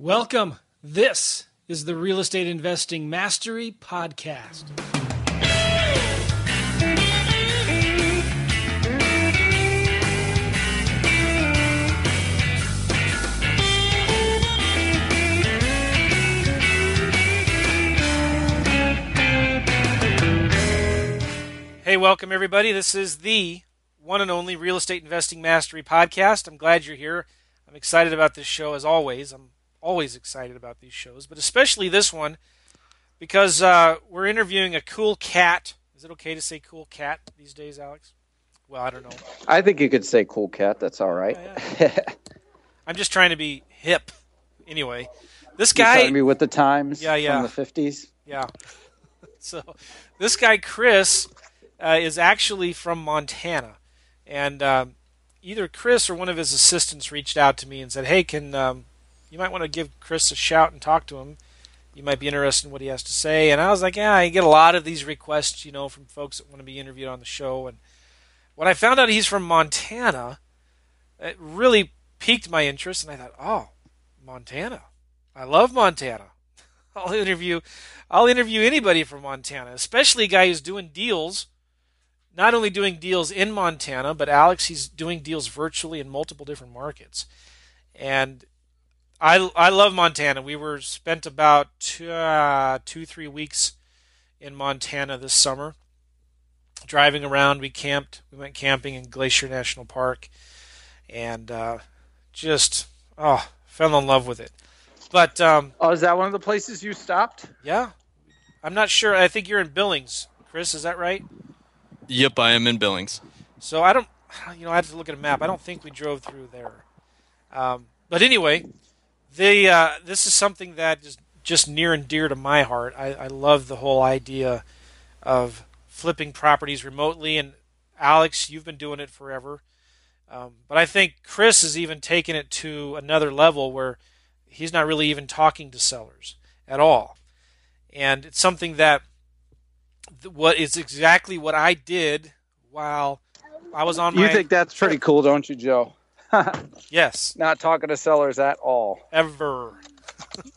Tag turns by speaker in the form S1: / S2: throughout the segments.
S1: Welcome. This is the Real Estate Investing Mastery Podcast. Hey, welcome everybody. This is the one and only Real Estate Investing Mastery Podcast. I'm glad you're here. I'm excited about this show as always. I'm always excited about these shows, but especially this one because uh, we're interviewing a cool cat. Is it okay to say cool cat these days, Alex? Well, I don't know.
S2: I think you could say cool cat. That's all right.
S1: Yeah, I'm just trying to be hip. Anyway, this guy.
S2: telling me with the times
S1: Yeah, yeah.
S2: from the fifties.
S1: Yeah. so this guy Chris uh, is actually from Montana, and um, either Chris or one of his assistants reached out to me and said, "Hey, can um, you might want to give Chris a shout and talk to him? You might be interested in what he has to say." And I was like, "Yeah, I get a lot of these requests, you know, from folks that want to be interviewed on the show." And when I found out he's from Montana, it really piqued my interest, and I thought, "Oh, Montana! I love Montana." I'll interview I'll interview anybody from Montana, especially a guy who's doing deals, not only doing deals in Montana, but Alex he's doing deals virtually in multiple different markets. And I I love Montana. We were spent about two, uh, 2 3 weeks in Montana this summer. Driving around, we camped. We went camping in Glacier National Park and uh, just oh, fell in love with it. But um,
S2: Oh, is that one of the places you stopped?
S1: yeah. I'm not sure. I think you're in Billings. Chris, is that right?
S3: Yep, I am in Billings.
S1: So I don't, you know, I have to look at a map. I don't think we drove through there. Um, but anyway, the uh, this is something that is just near and dear to my heart. I, I love the whole idea of flipping properties remotely. And Alex, you've been doing it forever. Um, but I think Chris has even taken it to another level where he's not really even talking to sellers at all. And it's something that what is exactly what I did while I was on
S2: You
S1: my
S2: think that's pretty cool, don't you, Joe?
S1: yes
S2: Not talking to sellers at all.
S1: ever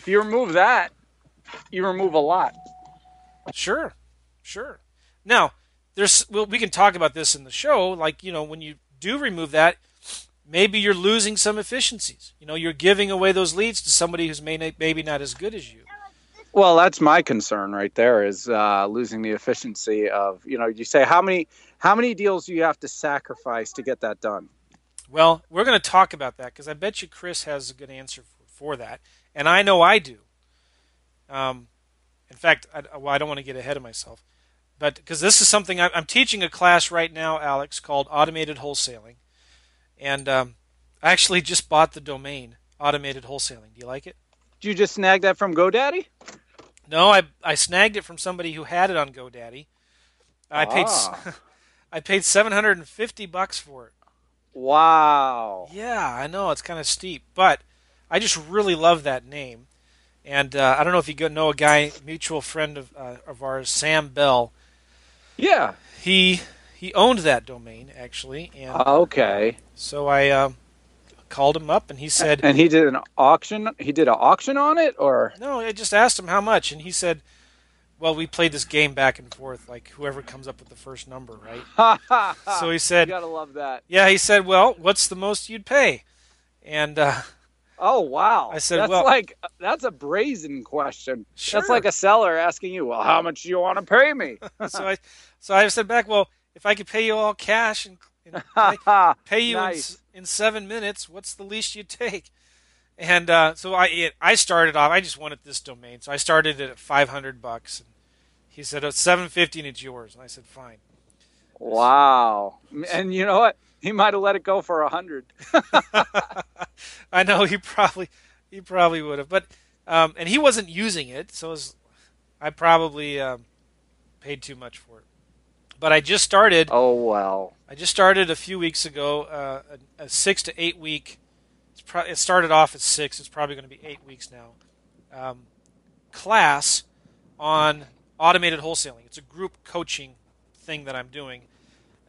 S2: If you remove that, you remove a lot.
S1: Sure, sure. Now, there's well, we can talk about this in the show. Like you know, when you do remove that, maybe you're losing some efficiencies. You know, you're giving away those leads to somebody who's maybe not as good as you.
S2: Well, that's my concern right there is uh, losing the efficiency of you know you say how many how many deals do you have to sacrifice to get that done?
S1: Well, we're going to talk about that because I bet you Chris has a good answer for, for that, and I know I do. Um, in fact, I, well, I don't want to get ahead of myself, but because this is something I, I'm teaching a class right now, Alex, called automated wholesaling, and um, I actually just bought the domain automated wholesaling. Do you like it?
S2: Did you just snag that from GoDaddy?
S1: No, I I snagged it from somebody who had it on GoDaddy. I paid
S2: Ah.
S1: I paid 750 bucks for it.
S2: Wow.
S1: Yeah, I know it's kind of steep, but I just really love that name. And uh, I don't know if you know a guy, mutual friend of uh, of ours, Sam Bell.
S2: Yeah.
S1: He he owned that domain actually, and
S2: Okay.
S1: so I um called him up, and he said,
S2: And he did an auction. He did an auction on it, or
S1: "No." I just asked him how much, and he said, "Well, we played this game back and forth, like whoever comes up with the first number, right?" So he said, you
S2: gotta love that.
S1: Yeah, he said, "Well, what's the most you'd pay?" And uh,
S2: Oh wow!
S1: I said,
S2: that's
S1: well-
S2: like that's a brazen question.
S1: Sure.
S2: That's like a seller asking you, "Well, how much do you want to pay me?"
S1: so I, so I said back, "Well, if I could pay you all cash and, and pay, pay you in,
S2: Nice.
S1: s- in seven minutes, what's the least you'd take?" And uh, so I, it, I started off. I just wanted this domain, so I started it at five hundred bucks. And he said, "It's seven fifty, and it's yours." And I said, "Fine."
S2: wow! And you know what? He might have let it go for a hundred.
S1: I know he probably he probably would have, but um, and he wasn't using it, so it was, I probably um, paid too much for it. But I just started.
S2: Oh well.
S1: I just started a few weeks ago, uh, a, a six to eight week. Pro- it started off at six. It's probably going to be eight weeks now. Um, class on automated wholesaling. It's a group coaching thing that I'm doing,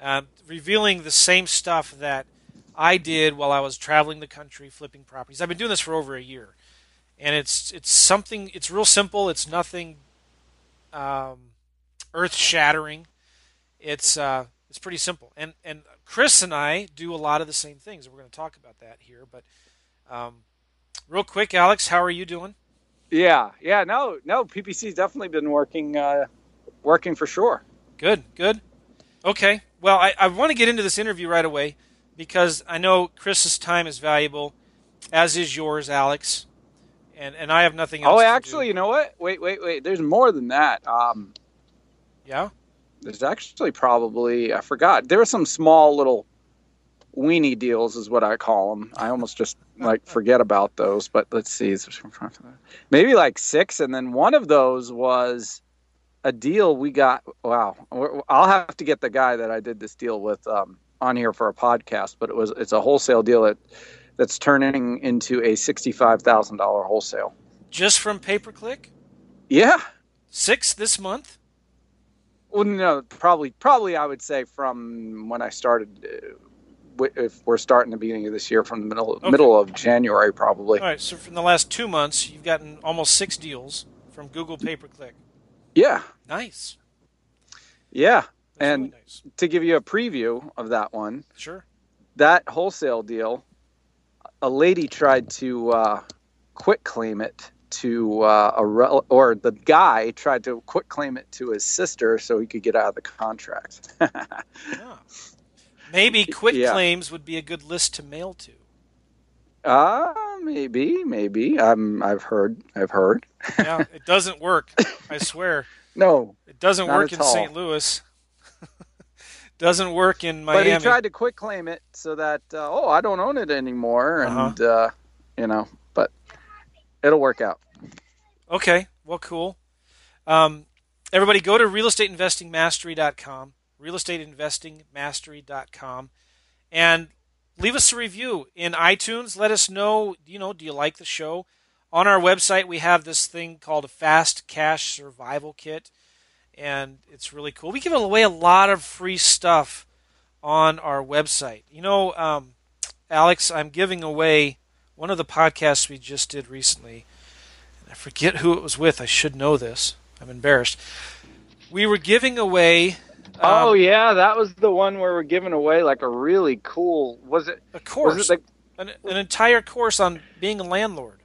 S1: um, revealing the same stuff that I did while I was traveling the country flipping properties. I've been doing this for over a year, and it's it's something. It's real simple. It's nothing um, earth shattering. It's uh, it's pretty simple. And and Chris and I do a lot of the same things. We're going to talk about that here. But um, real quick, Alex, how are you doing?
S2: Yeah, yeah, no, no. PPC's definitely been working, uh, working for sure.
S1: Good, good. Okay. Well, I, I want to get into this interview right away because I know Chris's time is valuable, as is yours, Alex. And and I have nothing else.
S2: Oh, actually, you know what? Wait, wait, wait. There's more than that. Um,
S1: yeah.
S2: There's actually probably I forgot. There are some small little weenie deals, is what I call them. I almost just like forget about those. But let's see, maybe like six, and then one of those was a deal we got. Wow, I'll have to get the guy that I did this deal with um, on here for a podcast. But it was it's a wholesale deal that that's turning into a sixty-five thousand dollar wholesale.
S1: Just from pay per click?
S2: Yeah.
S1: Six this month?
S2: Well, no, probably, probably I would say from when I started. Uh, if we're starting the beginning of this year, from the middle
S1: Okay.
S2: middle of January, probably.
S1: All right. So from the last two months, you've gotten almost six deals from Google pay per click.
S2: Yeah,
S1: Nice.
S2: yeah.
S1: That's
S2: and
S1: really nice.
S2: to give you a preview of that one,
S1: Sure.
S2: that wholesale deal, a lady tried to uh, quit claim it to uh, a rel- or the guy tried to quit claim it to his sister so he could get out of the contract.
S1: Yeah. Maybe quit
S2: Yeah.
S1: claims would be a good list to mail to.
S2: uh maybe, maybe. I'm. I've heard. I've heard.
S1: Yeah, it doesn't work. I swear.
S2: No,
S1: It doesn't work in
S2: all.
S1: St. Louis. doesn't work in Miami.
S2: But he tried to quit claim it so that uh, oh I don't own it anymore
S1: Uh-huh.
S2: and uh, you know it'll work out.
S1: Okay, well, cool. Um, everybody, go to realestateinvestingmastery.com, realestateinvestingmastery.com, and leave us a review in iTunes. Let us know, you know, do you like the show? On our website, we have this thing called a Fast Cash Survival Kit, and it's really cool. We give away a lot of free stuff on our website. You know, um, Alex, I'm giving away one of the podcasts we just did recently. I forget who it was with. I should know this. I'm embarrassed. We were giving away um,
S2: oh yeah, that was the one where we're giving away like a really cool. Was it?
S1: a course,
S2: Was it like?
S1: an, an entire course on being a landlord.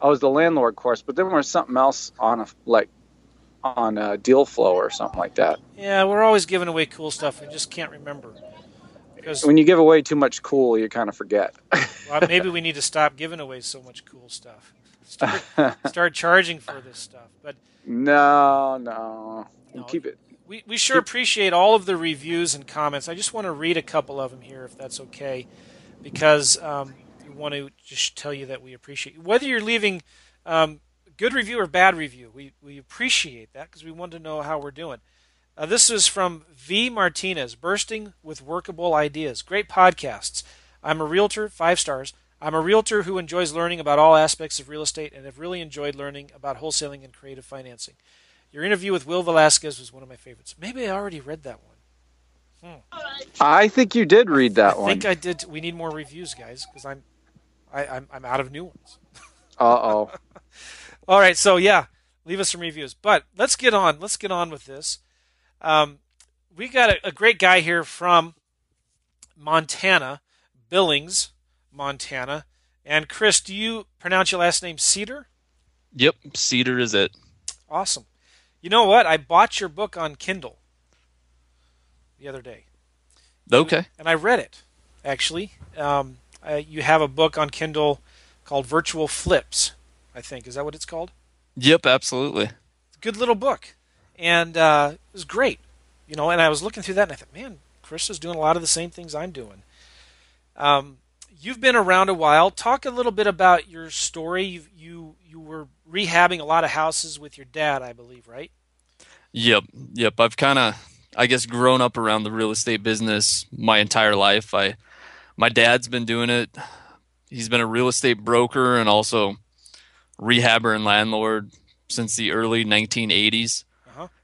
S2: Oh, it was the landlord course, but then there was something else on a like on a deal flow or something like that.
S1: Yeah, we're always giving away cool stuff. We just can't remember because
S2: When you give away too much cool, you kind of forget.
S1: well, maybe we need to stop giving away so much cool stuff. Start, start charging for this stuff. But
S2: no, no,
S1: No.
S2: keep it.
S1: we, we sure appreciate all of the reviews and comments. I just want to read a couple of them here, if that's okay, because um, we want to just tell you that we appreciate you. Whether you're leaving um, good review or bad review, we, we appreciate that because we want to know how we're doing. Uh, this is from V. Martinez, bursting with workable ideas. Great podcasts. I'm a realtor, five stars. I'm a realtor who enjoys learning about all aspects of real estate and have really enjoyed learning about wholesaling and creative financing. Your interview with Will Velasquez was one of my favorites. Maybe I already read that one.
S2: I think you did read that
S1: I
S2: one.
S1: I think I did. We need more reviews, guys, because I'm, I, I'm I'm out of new ones.
S2: Uh oh.
S1: All right, so yeah, leave us some reviews. But let's get on. Let's get on with this. Um, we got a, a great guy here from Montana, Billings, Montana. And Chris, do you pronounce your last name Cedar?
S3: Yep, Cedar is it.
S1: Awesome. You know what? I bought your book on Kindle the other day.
S3: Okay.
S1: and I read it. Actually, um, uh, you have a book on Kindle called Virtual Flips. I think is that what it's called?
S3: Yep, absolutely.
S1: Good little book, and uh, it was great. You know, and I was looking through that, and I thought, man, Chris is doing a lot of the same things I'm doing. Um, you've been around a while. Talk a little bit about your story. You you you were rehabbing a lot of houses with your dad, I believe, right?
S3: Yep, yep. I've kind of, I guess, grown up around the real estate business my entire life. I, my dad's been doing it. He's been a real estate broker and also rehabber and landlord since the early 1980s.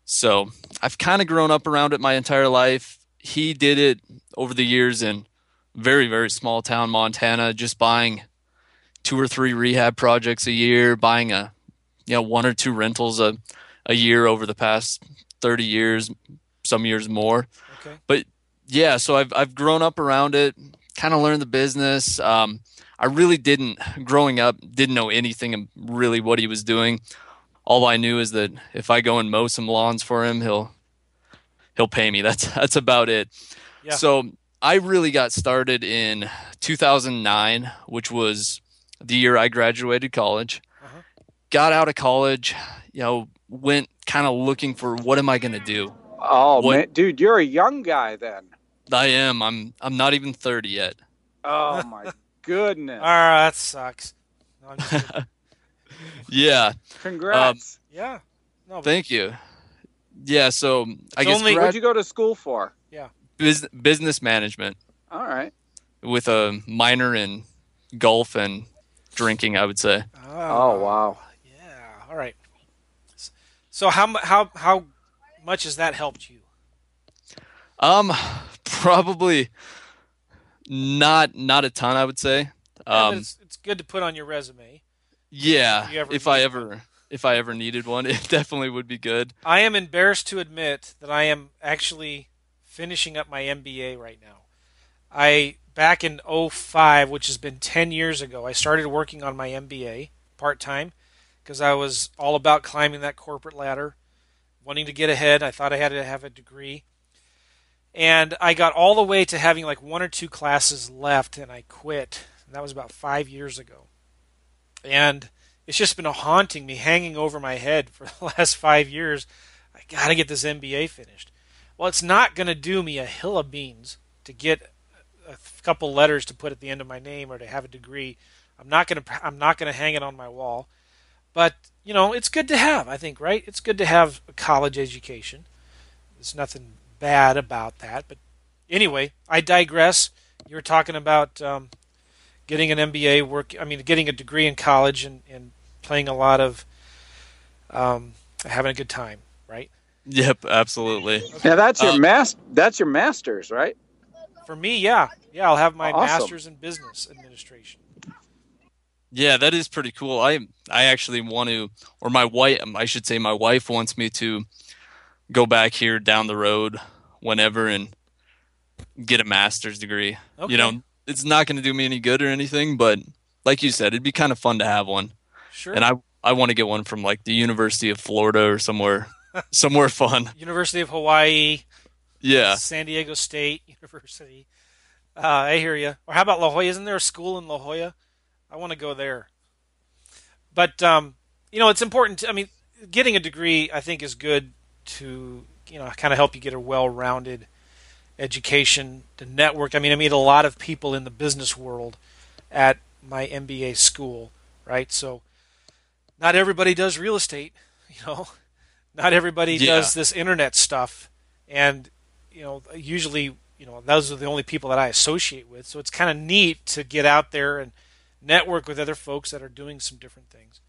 S3: So I've kind of grown up around it my entire life. He did it over the years in very very small town Montana, just buying two or three rehab projects a year, buying a you know one or two rentals a a year over the past 30 years, some years more.
S1: Okay.
S3: But yeah, so I've I've grown up around it, kind of learned the business. Um, I really didn't growing up didn't know anything really what he was doing. All I knew is that if I go and mow some lawns for him, he'll he'll pay me. That's that's about it.
S1: Yeah.
S3: So I really got started in 2009, which was the year I graduated college.
S1: Uh-huh.
S3: Got out of college, you know, went kind of looking for what am I going to do.
S2: Oh
S3: What-
S2: man, dude, you're a young guy then.
S3: I am. I'm. I'm not even 30 yet.
S2: Oh my goodness.
S1: Ah, that sucks. No, I'm just kidding.
S3: Yeah.
S2: Congrats.
S1: yeah. No,
S3: Thank you. Yeah. So I guess
S1: only-
S3: grad-
S2: What'd you go to school for?
S3: bus- business management
S2: All right.
S3: with a minor in golf and drinking. I would say.
S2: Oh wow.
S1: Yeah. All right. So how how how much has that helped you?
S3: Um, probably not. Not a ton. I would say.
S1: Yeah,
S3: Um,
S1: it's, it's good to put on your resume.
S3: Yeah.
S1: If you ever
S3: If I ever, if I ever needed one, it definitely would be good.
S1: I am embarrassed to admit that I am actually finishing up my MBA right now. I back in 05, which has been 10 years ago, I started working on my MBA part-time because I was all about climbing that corporate ladder, wanting to get ahead. I thought I had to have a degree. And I got all the way to having like one or two classes left and I quit. And that was about 5 years ago. And it's just been haunting me, hanging over my head for the last five years. I got to get this MBA finished. Well, it's not going to do me a hill of beans to get a couple letters to put at the end of my name or to have a degree. I'm not going to. I'm not going to hang it on my wall. But you know, it's good to have. I think, right? It's good to have a college education. There's nothing bad about that. But anyway, I digress. You were talking about um, getting an MBA, work. I mean, getting a degree in college and, and playing a lot of um, having a good time, right?
S3: Yep. Absolutely.
S2: Now that's your
S3: Uh,
S2: mas- That's your masters, right?
S1: For me, yeah, yeah, I'll have my
S2: Awesome.
S1: master's in business administration.
S3: Yeah, that is pretty cool. I I actually want to, or my wife, I should say, my wife wants me to go back here down the road whenever and get a master's degree.
S1: Okay.
S3: You know, it's not going to do me any good or anything, but like you said, it'd be kind of fun to have one.
S1: Sure.
S3: And I I want to get one from like the University of Florida or somewhere somewhere fun.
S1: University of Hawaii,
S3: Yeah.
S1: San Diego State University. Uh, I hear you. Or how about La Jolla? Isn't there a school in La Jolla? I want to go there. But um, you know, it's important. To, I mean, getting a degree, I think, is good to you know kind of help you get a well-rounded education, the network. I mean, I meet a lot of people in the business world at my MBA school, right? So, not everybody does real estate, you know. Not everybody
S3: Yeah.
S1: does this internet stuff, and you know, usually, you know, those are the only people that I associate with. So it's kind of neat to get out there and network with other folks that are doing some different things.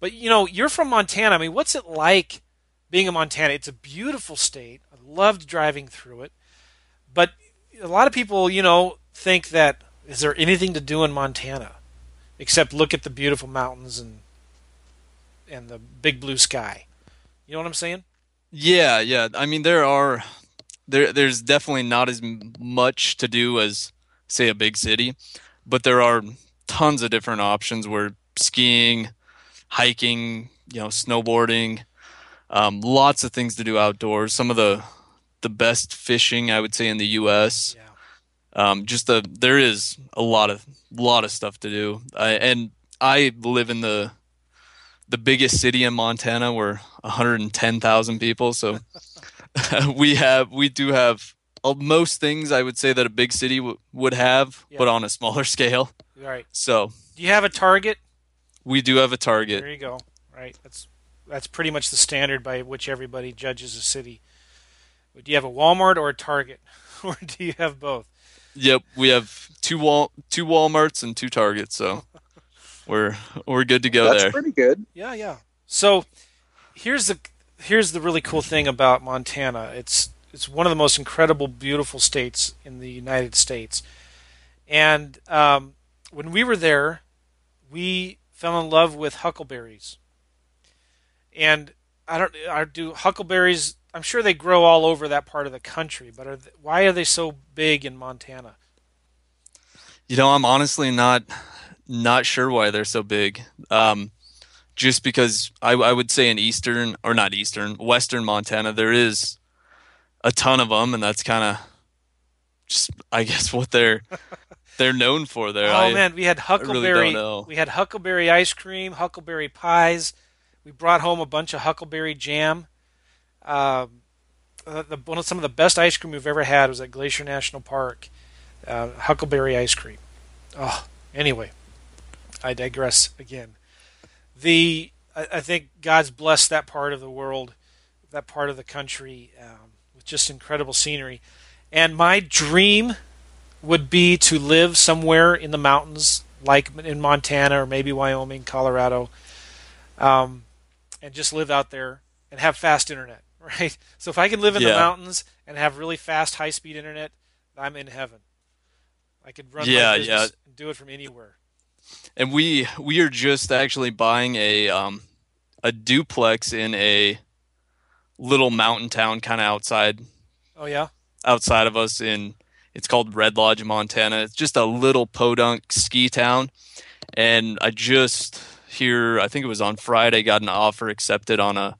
S1: But you know, you're from Montana. I mean, what's it like being in Montana? It's a beautiful state. I loved driving through it. But a lot of people, you know, think that is there anything to do in Montana except look at the beautiful mountains and and the big blue sky. You know what I'm saying?
S3: Yeah, yeah. I mean, there are there. There's definitely not as much to do as say a big city, but there are tons of different options where skiing, hiking, you know, snowboarding, um, lots of things to do outdoors. Some of the the best fishing I would say in the U.S.
S1: Yeah.
S3: Um, just the there is a lot of lot of stuff to do, I, and I live in the the biggest city in Montana. We're 110,000 people, so we have we do have uh, most things I would say that a big city w- would have,
S1: Yeah.
S3: but on a smaller scale.
S1: Right.
S3: So
S1: Do you have a target?
S3: we do have a target.
S1: There you go. Right. That's that's pretty much the standard by which everybody judges a city. Do you have a Walmart or a Target, or do you have both?
S3: Yep, we have two wall two WalMarts and two Targets, so we're we're good to go
S2: That's
S3: there.
S2: pretty good.
S1: Yeah, yeah. So here's the here's the really cool thing about Montana. It's it's one of the most incredible, beautiful states in the United States, And um, when we were there, we fell in love with huckleberries. And I don't I do huckleberries. I'm sure they grow all over that part of the country, but are they, why are they so big in Montana?
S3: You know, I'm honestly not not sure why they're so big. Um, just because I, I would say in eastern or not eastern, western Montana, there is a ton of them, and that's kind of just I guess what they're they're known for there.
S1: Oh
S3: I,
S1: man, we had huckleberry.
S3: know.
S1: we had huckleberry ice cream, huckleberry pies. We brought home a bunch of huckleberry jam. Um, uh, the, one of some of the best ice cream we've ever had was at Glacier National Park. Uh, huckleberry ice cream. Oh, anyway, I digress again. The I, I think God's blessed that part of the world, that part of the country, um, with just incredible scenery. And my dream would be to live somewhere in the mountains, like in Montana or maybe Wyoming, Colorado, um, and just live out there and have fast internet. Right. So if I can live in the mountains and have really fast, high-speed internet, I'm in heaven. I could run
S3: Yeah,
S1: my business
S3: yeah.
S1: and do it from anywhere.
S3: and we we are just actually buying a um a duplex in a little mountain town kind of outside
S1: Oh yeah.
S3: outside of us in it's called Red Lodge, Montana. It's just a little podunk ski town. And I just here, I think it was on Friday, got an offer accepted on a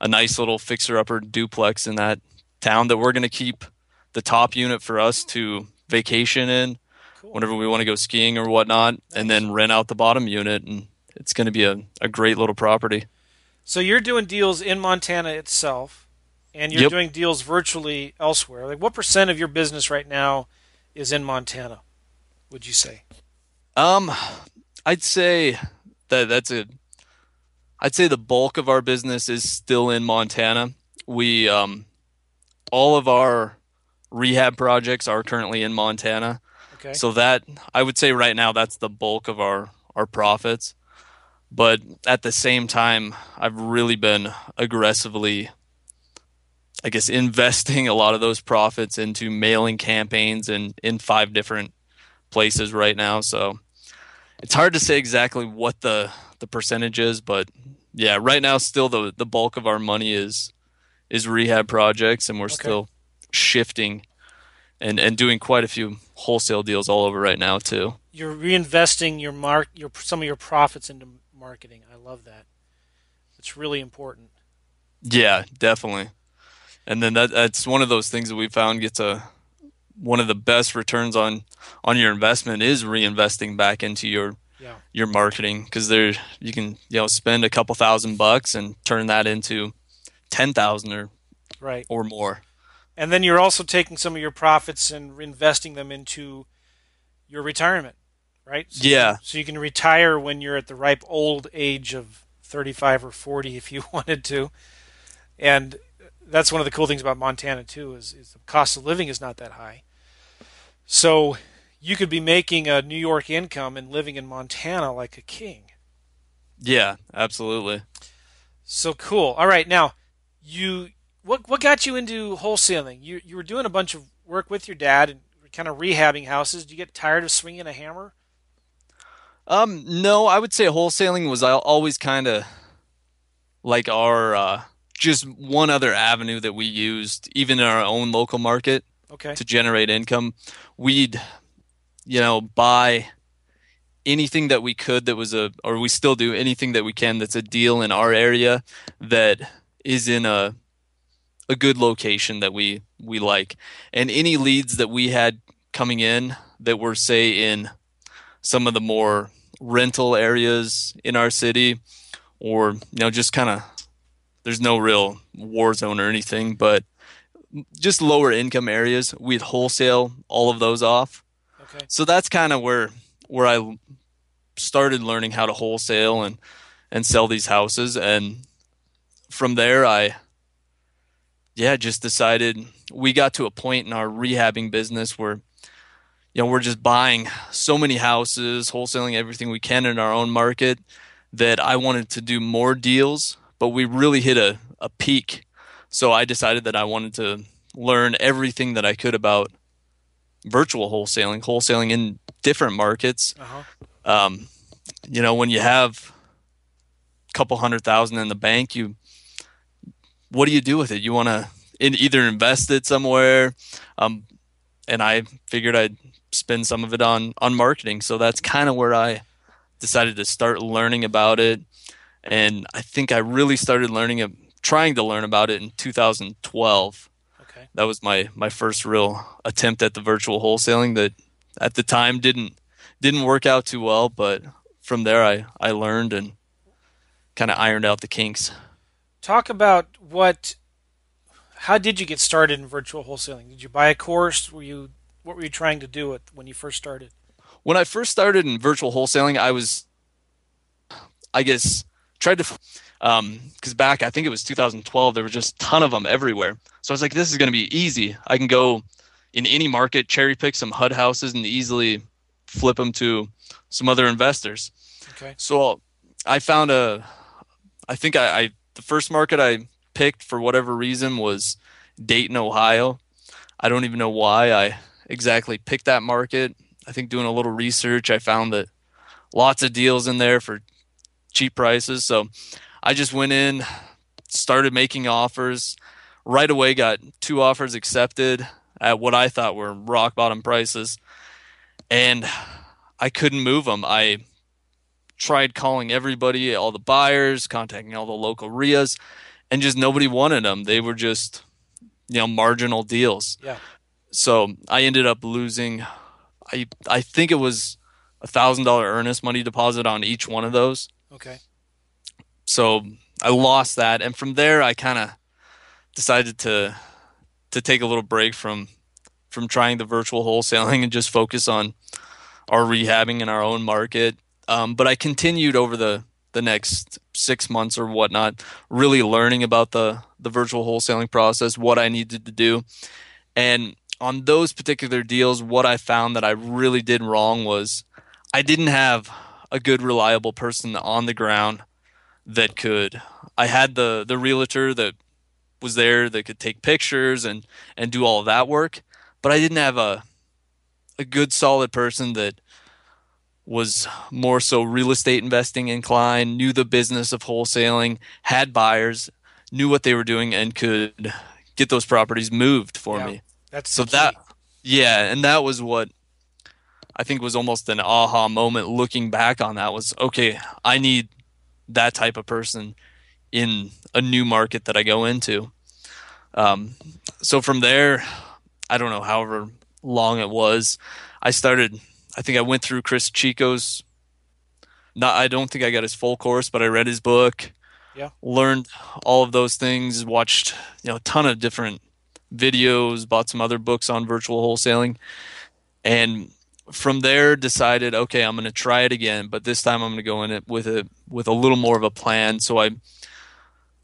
S3: a nice little fixer upper duplex in that town that we're gonna keep the top unit for us to vacation in
S1: Cool.
S3: whenever we want to go skiing or whatnot, and then rent out the bottom unit and it's gonna be a, a great little property.
S1: So you're doing deals in Montana itself, and you're
S3: Yep.
S1: doing deals virtually elsewhere. Like, what percent of your business right now is in Montana? Would you say?
S3: Um, I'd say that that's a. I'd say the bulk of our business is still in Montana. We um, all of our rehab projects are currently in Montana.
S1: Okay.
S3: So that I would say right now that's the bulk of our our profits. But at the same time, I've really been aggressively I guess investing a lot of those profits into mailing campaigns and in five different places right now. So it's hard to say exactly what the the percentages, but yeah, right now still the the bulk of our money is is rehab projects and we're
S1: Okay.
S3: still shifting and and doing quite a few wholesale deals all over right now too.
S1: you're reinvesting your mark your some of your profits into marketing. I love that. It's really important.
S3: Yeah, definitely. And then that that's one of those things that we found gets a one of the best returns on on your investment is reinvesting back into your
S1: Yeah.
S3: your marketing because there you can you know spend a couple thousand bucks and turn that into ten thousand or
S1: Right.
S3: or more.
S1: And then you're also taking some of your profits and reinvesting them into your retirement, right? So
S3: Yeah.
S1: so you can retire when you're at the ripe old age of 35 or 40 if you wanted to. And that's one of the cool things about Montana too is, is the cost of living is not that high. So you could be making a New York income and living in Montana like a king.
S3: Yeah, absolutely.
S1: So cool. All right, now you what what got you into wholesaling? You you were doing a bunch of work with your dad and kind of rehabbing houses. Did you get tired of swinging a hammer?
S3: Um, no, I would say wholesaling was al- always kind of like our uh, just one other avenue that we used, even in our own local market.
S1: Okay.
S3: to generate income. We'd, you know, buy anything that we could that was a, or we still do anything that we can that's a deal in our area that is in a a good location that we we like, and any leads that we had coming in that were say in some of the more rental areas in our city, or you know, just kind of there's no real war zone or anything, but just lower income areas, we'd wholesale all of those off.
S1: Okay.
S3: So that's kind of where where I started learning how to wholesale and and sell these houses and from there I yeah, just decided we got to a point in our rehabbing business where you know, we're just buying so many houses, wholesaling everything we can in our own market that I wanted to do more deals, but we really hit a, a peak so I decided that I wanted to learn everything that I could about virtual wholesaling, wholesaling in different markets.
S1: Uh-huh.
S3: Um, you know, when you have a couple hundred thousand in the bank, you what do you do with it? You want to in, either invest it somewhere, um, and I figured I'd spend some of it on on marketing. So that's kind of where I decided to start learning about it, and I think I really started learning trying to learn about it in 2012. That was my my first real attempt at the virtual wholesaling that at the time didn't didn't work out too well, but from there I I learned and kind of ironed out the kinks.
S1: Talk about what how did you get started in virtual wholesaling? Did you buy a course? Were you what were you trying to do it when you first started?
S3: When I first started in virtual wholesaling, I was, I guess, tried to, um, because back I think it was 2012, there were just a ton of them everywhere. So I was like, this is going to be easy. I can go in any market, cherry pick some HUD houses, and easily flip them to some other investors.
S1: Okay.
S3: So I found a, I think I, I the first market I picked for whatever reason was Dayton, Ohio. I don't even know why I exactly picked that market. I think doing a little research, I found that lots of deals in there for cheap prices. So I just went in, started making offers. Right away, got two offers accepted at what I thought were rock bottom prices, and I couldn't move them. I tried calling everybody, all the buyers, contacting all the local RIAs, and just nobody wanted them. They were just, you know, marginal deals.
S1: Yeah.
S3: So I ended up losing. I I think it was a thousand dollar earnest money deposit on each one of those.
S1: Okay.
S3: So I lost that, and from there I kind of decided to to take a little break from from trying the virtual wholesaling and just focus on our rehabbing in our own market. Um, but I continued over the the next six months or whatnot, really learning about the the virtual wholesaling process, what I needed to do, and on those particular deals, what I found that I really did wrong was I didn't have a good, reliable person on the ground that could. I had the the realtor that was there that could take pictures and and do all that work, but I didn't have a a good, solid person that was more so real estate investing inclined, knew the business of wholesaling, had buyers, knew what they were doing, and could get those properties moved for
S1: Yeah.
S3: me.
S1: That's
S3: So that, yeah, and that was what I think was almost an aha moment looking back on that was okay, I need that type of person in a new market that I go into. Um, so from there, I don't know, however long it was, I started, I think I went through Chris Chico's, not, I don't think I got his full course, but I read his book.
S1: Yeah.
S3: Learned all of those things, watched, you know, a ton of different videos, bought some other books on virtual wholesaling, and from there decided, okay, I'm going to try it again, but this time I'm going to go in it with a with a little more of a plan. So I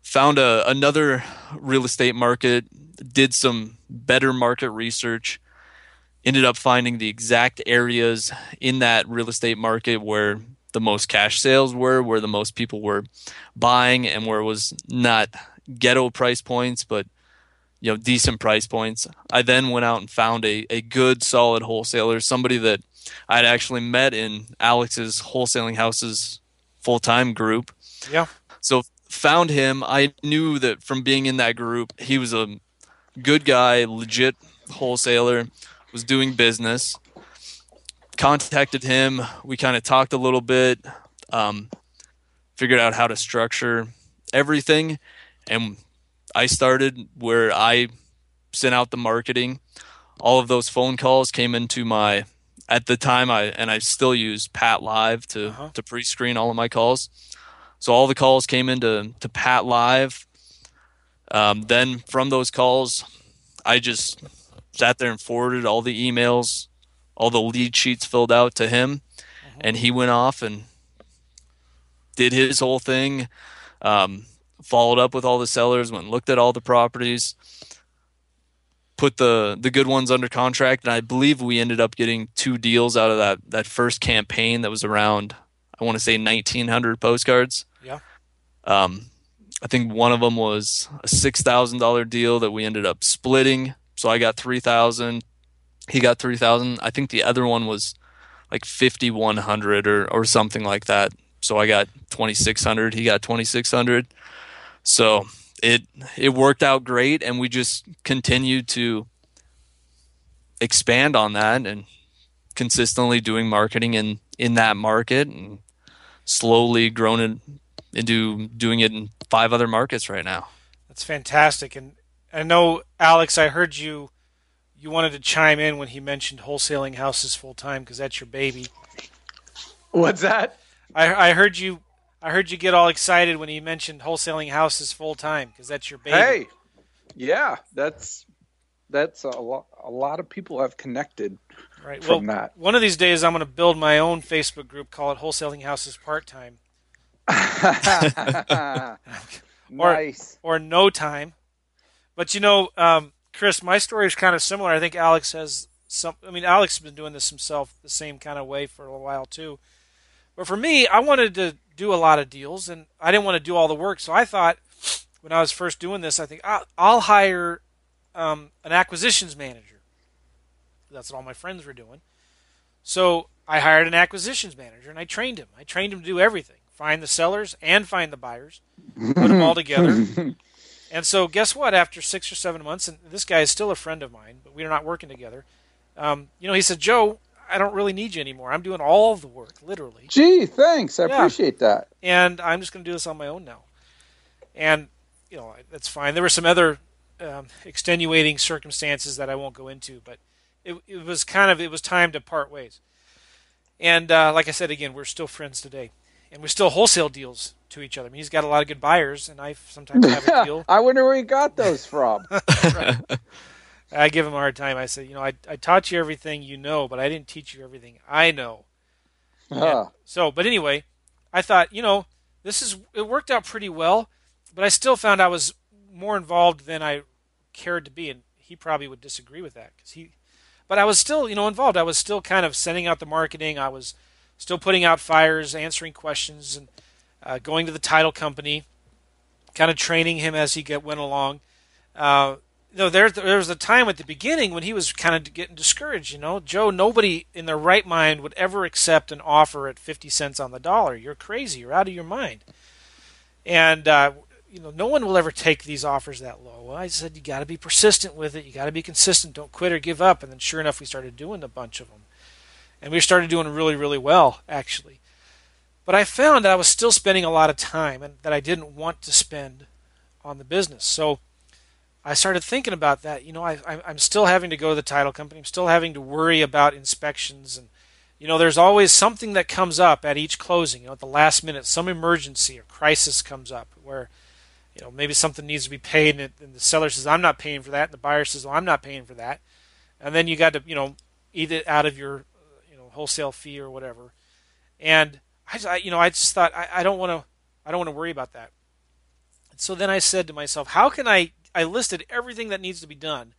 S3: found a another real estate market, did some better market research, ended up finding the exact areas in that real estate market where the most cash sales were, where the most people were buying, and where it was not ghetto price points, but you know decent price points. I then went out and found a, a good solid wholesaler, somebody that I'd actually met in Alex's wholesaling houses full time group.
S1: Yeah.
S3: So found him. I knew that from being in that group, he was a good guy, legit wholesaler, was doing business. Contacted him. We kind of talked a little bit, um, figured out how to structure everything, and I started where I sent out the marketing. All of those phone calls came into my at the time I and I still use PATLive to
S1: Uh-huh.
S3: to pre-screen all of my calls. So all the calls came into to PATLive. Um, then from those calls, I just sat there and forwarded all the emails, all the lead sheets filled out to him, and he went off and did his whole thing. Um, followed up with all the sellers, went and looked at all the properties, put the the good ones under contract, and I believe we ended up getting two deals out of that that first campaign that was around I want to say 1900 postcards.
S1: Yeah.
S3: Um, I think one of them was a six thousand dollar deal that we ended up splitting. So I got three thousand. he got 3000 i think the other one was like 5100 or or something like that so i got 2600 he got 2600 so it it worked out great and we just continued to expand on that and consistently doing marketing in in that market and slowly grown it into doing it in five other markets right now
S1: That's fantastic. And I know, Alex, I heard you you wanted to chime in when he mentioned wholesaling houses full time because that's your baby.
S2: What's that?
S1: I, I heard you I heard you get all excited when he mentioned wholesaling houses full time because that's your baby.
S2: Hey, yeah, that's that's a lot. A lot of people have connected
S1: right.
S2: from
S1: well,
S2: that.
S1: one of these days I'm going to build my own Facebook group, call it Wholesaling Houses Part Time
S2: nice.
S1: or No Time. But you know, um, Chris, my story is kind of similar. I think Alex has some. I mean, Alex has been doing this himself the same kind of way for a while too. But for me, I wanted to do a lot of deals, and I didn't want to do all the work. So I thought, when I was first doing this, I think I'll, I'll hire um, an acquisitions manager. That's what all my friends were doing. So I hired an acquisitions manager, and I trained him. I trained him to do everything: find the sellers and find the buyers, put them all together. And so, guess what? After six or seven months, and this guy is still a friend of mine, but we are not working together. Um, you know, he said, "Joe, I don't really need you anymore. I'm doing all of the work, literally,
S2: Gee, thanks. I
S1: Yeah.
S2: appreciate that.
S1: and I'm just going to do this on my own now." And you know, that's fine. There were some other um, extenuating circumstances that I won't go into, but it, it was kind of it was time to part ways. And uh, like I said again, we're still friends today, and we still wholesale deals to each other. I mean, he's got a lot of good buyers, and I sometimes have a deal.
S2: I wonder where he got those from.
S1: I give him a hard time. I say, you know, I, I taught you everything you know, but I didn't teach you everything I know.
S2: Huh.
S1: So, but anyway, I thought, you know, this is it worked out pretty well, but I still found I was more involved than I cared to be, and he probably would disagree with that because he. But I was still, you know, involved. I was still kind of sending out the marketing. I was still putting out fires, answering questions, and uh, going to the title company, kind of training him as he get, went along. Uh, you know, there there was a time at the beginning when he was kind of getting discouraged. You know, Joe, nobody in their right mind would ever accept an offer at fifty cents on the dollar. You're crazy. You're out of your mind. And uh, you know, no one will ever take these offers that low. Well, I said you got to be persistent with it. You got to be consistent. Don't quit or give up. And then, sure enough, we started doing a bunch of them, and we started doing really, really well, actually. But I found that I was still spending a lot of time and that I didn't want to spend on the business. So I started thinking about that. You know, I, I'm still having to go to the title company. I'm still having to worry about inspections, and you know, there's always something that comes up at each closing. You know, at the last minute, some emergency or crisis comes up where, you know, maybe something needs to be paid, and, it, and the seller says, "I'm not paying for that," and the buyer says, "Well, I'm not paying for that," and then you got to, you know, eat it out of your, uh, you know, wholesale fee or whatever. And I, just- you know, I just thought I, I don't want to, I don't want to worry about that. And so then I said to myself, how can I? I listed everything that needs to be done,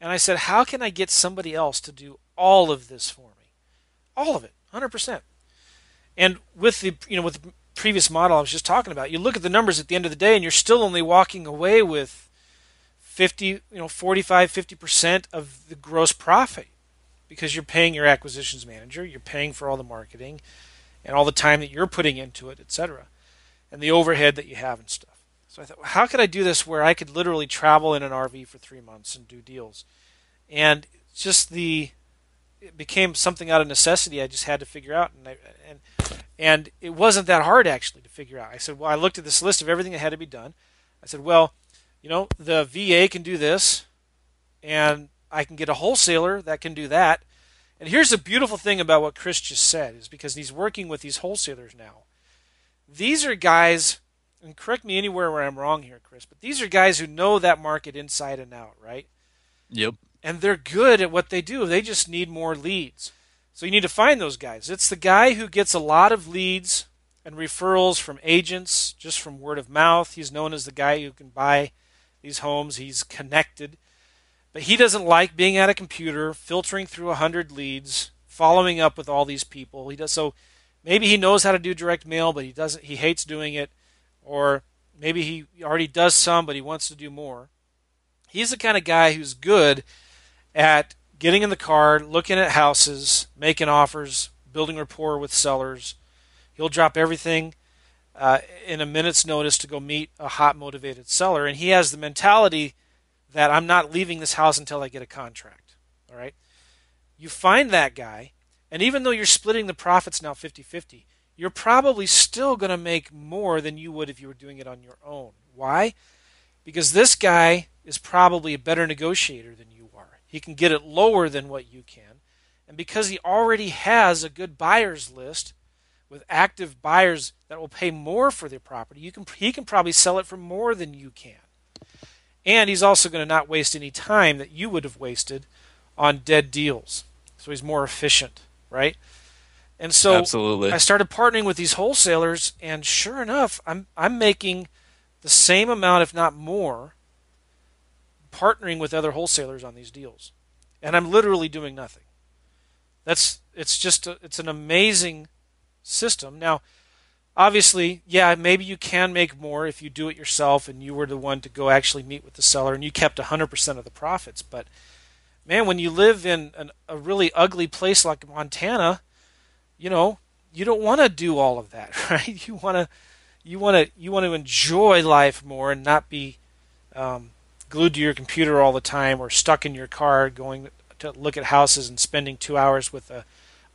S1: and I said, how can I get somebody else to do all of this for me, all of it, hundred percent. And with the, you know, with the previous model I was just talking about, you look at the numbers at the end of the day, and you're still only walking away with 50, you know, 45, 50 percent of the gross profit because you're paying your acquisitions manager, you're paying for all the marketing and all the time that you're putting into it, etc., and the overhead that you have and stuff. So I thought, how could I do this where I could literally travel in an RV for three months and do deals? And just the it became something out of necessity. I just had to figure out, and I, and and it wasn't that hard actually to figure out. I said, well, I looked at this list of everything that had to be done. I said, well, you know, the VA can do this, and I can get a wholesaler that can do that. And here's the beautiful thing about what Chris just said is because he's working with these wholesalers now. These are guys, and correct me anywhere where I'm wrong here, Chris, but these are guys who know that market inside and out, right?
S3: Yep.
S1: and they're good at what they do. They just need more leads. So you need to find those guys. It's the guy who gets a lot of leads and referrals from agents, just from word of mouth. He's known as the guy who can buy these homes. He's connected. But he doesn't like being at a computer, filtering through a hundred leads, following up with all these people. He does so maybe he knows how to do direct mail, but he doesn't he hates doing it. Or maybe he already does some, but he wants to do more he's the kind of guy who's good at getting in the car, looking at houses, making offers, building rapport with sellers. He'll drop everything uh, in a minute's notice to go meet a hot, motivated seller. And he has the mentality that I'm not leaving this house until I get a contract. All right? You find that guy, and even though you're splitting the profits now 50 50, you're probably still going to make more than you would if you were doing it on your own. Why? Because this guy is probably a better negotiator than you are. He can get it lower than what you can. And because he already has a good buyers list with active buyers that will pay more for their property, you can he can probably sell it for more than you can. And he's also going to not waste any time that you would have wasted on dead deals. So he's more efficient, right? And so
S3: Absolutely.
S1: I started partnering with these wholesalers, and sure enough, I'm I'm making the same amount, if not more, partnering with other wholesalers on these deals, and I'm literally doing nothing. That's it's just a, it's an amazing system. Now, obviously, yeah, maybe you can make more if you do it yourself and you were the one to go actually meet with the seller and you kept 100% of the profits. But man, when you live in an, a really ugly place like Montana, you know, you don't want to do all of that, right? You want to you want to you want to enjoy life more and not be um, glued to your computer all the time or stuck in your car going to look at houses and spending two hours with a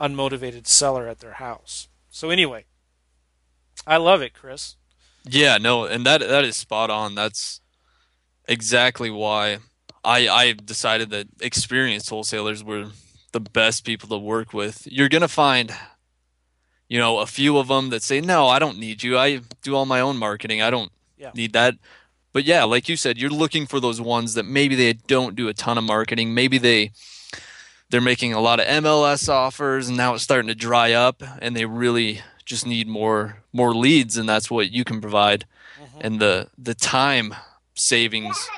S1: unmotivated seller at their house. So anyway, I love it, Chris.
S3: Yeah, no, and that that is spot on. That's exactly why I I decided that experienced wholesalers were the best people to work with. You're gonna find, you know, a few of them that say, "No, I don't need you. I do all my own marketing. I don't
S1: Yeah.
S3: need that." But yeah, like you said, you're looking for those ones that maybe they don't do a ton of marketing. Maybe they they're making a lot of MLS offers and now it's starting to dry up and they really just need more more leads and that's what you can provide mm-hmm. and the the time savings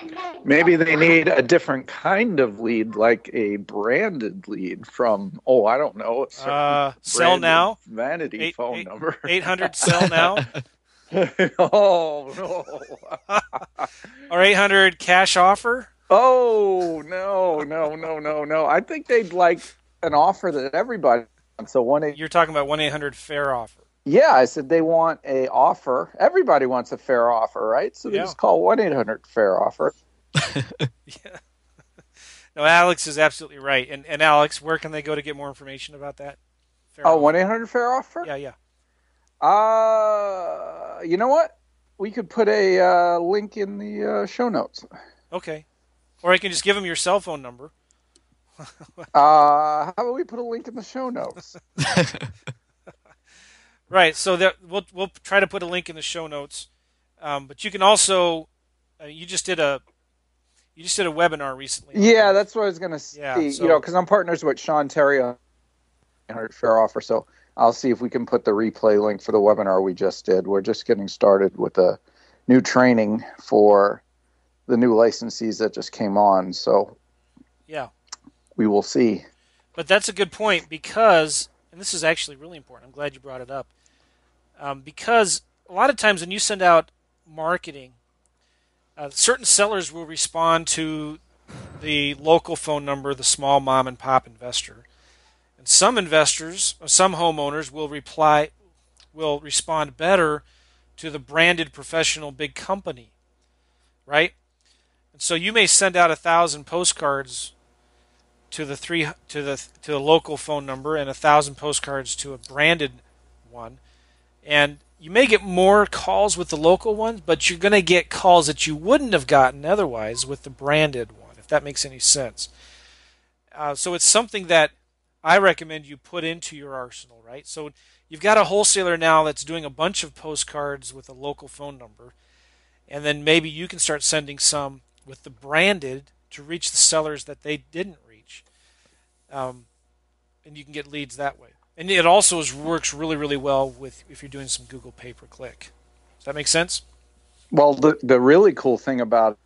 S2: Maybe they need a different kind of lead, like a branded lead from, oh, I don't know,
S1: Uh, sell now.
S2: vanity
S1: Eight-
S2: phone
S1: eight-
S2: number.
S1: 800 sell now
S2: oh no!
S1: or 800 cash offer.
S2: Oh no! No! No! No! No! I think they'd like an offer that everybody. wants. So one, eight-
S1: You're talking about 1 800 fair offer.
S2: Yeah, I said they want a offer. Everybody wants a fair offer, right? So they
S1: Yeah.
S2: just call one eight hundred fair offer.
S1: Yeah. No, Alex is absolutely right. And and Alex, where can they go to get more information about that? Fair
S2: Oh,
S1: offer.
S2: one eight hundred fair offer.
S1: Yeah, yeah.
S2: Uh, you know what? We could put a uh, link in the uh, show notes.
S1: Okay. Or I can just give them your cell phone number.
S2: Uh, how about we put a link in the show notes?
S1: Right. So that we'll we'll try to put a link in the show notes. Um, but you can also uh, you just did a you just did a webinar recently.
S2: yeah, that's what I was gonna see.
S1: Yeah, so-
S2: you know, because I'm partners with Sean Terry on 100 fair offer, so I'll see if we can put the replay link for the webinar we just did. We're just getting started with a new training for the new licensees that just came on, so
S1: Yeah.
S2: we will see.
S1: But that's a good point because, and this is actually really important. I'm glad you brought it up. Um, because a lot of times when you send out marketing, uh, certain sellers will respond to the local phone number, the small mom and pop investor, and some investors, or some homeowners will reply, will respond better to the branded professional big company, right? And so you may send out a thousand postcards to the three to the to the local phone number and a thousand postcards to a branded one, and you may get more calls with the local ones, but you're going to get calls that you wouldn't have gotten otherwise with the branded one, if that makes any sense. Uh, so it's something that I recommend you put into your arsenal, right? So you've got a wholesaler now that's doing a bunch of postcards with a local phone number, and then maybe you can start sending some with the branded to reach the sellers that they didn't reach, um, and you can get leads that way. And it also is, works really, really well with if you're doing some Google pay per click. Does that make sense?
S2: Well, the the really cool thing about,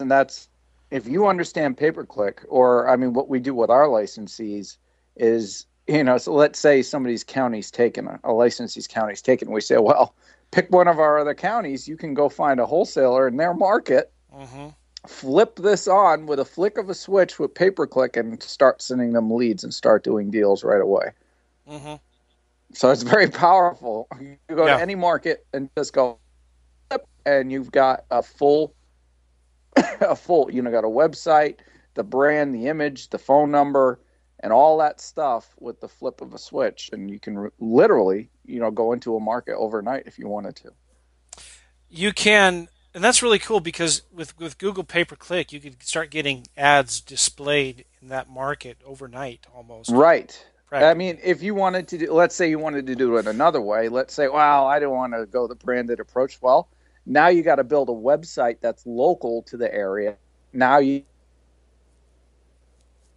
S2: and that's if you understand pay per click, or I mean, what we do with our licensees is, you know, so let's say somebody's county's taken a, a licensee's county's taken, we say, well, pick one of our other counties. You can go find a wholesaler in their market
S1: Mm-hmm.
S2: flip this on with a flick of a switch with pay per click and start sending them leads and start doing deals right away.
S1: Mm-hmm.
S2: So it's very powerful. You go
S1: Yeah.
S2: to any market and just go, and you've got a full, a full. You know, got a website, the brand, the image, the phone number, and all that stuff with the flip of a switch, and you can re- literally, you know, go into a market overnight if you wanted to.
S1: You can, and that's really cool because with with Google pay per click, you could start getting ads displayed in that market overnight almost.
S2: Right.
S1: Right.
S2: I mean, if you wanted to do, let's say you wanted to do it another way, let's say, well, I don't want to go the branded approach. Well, now you got to build a website that's local to the area. Now you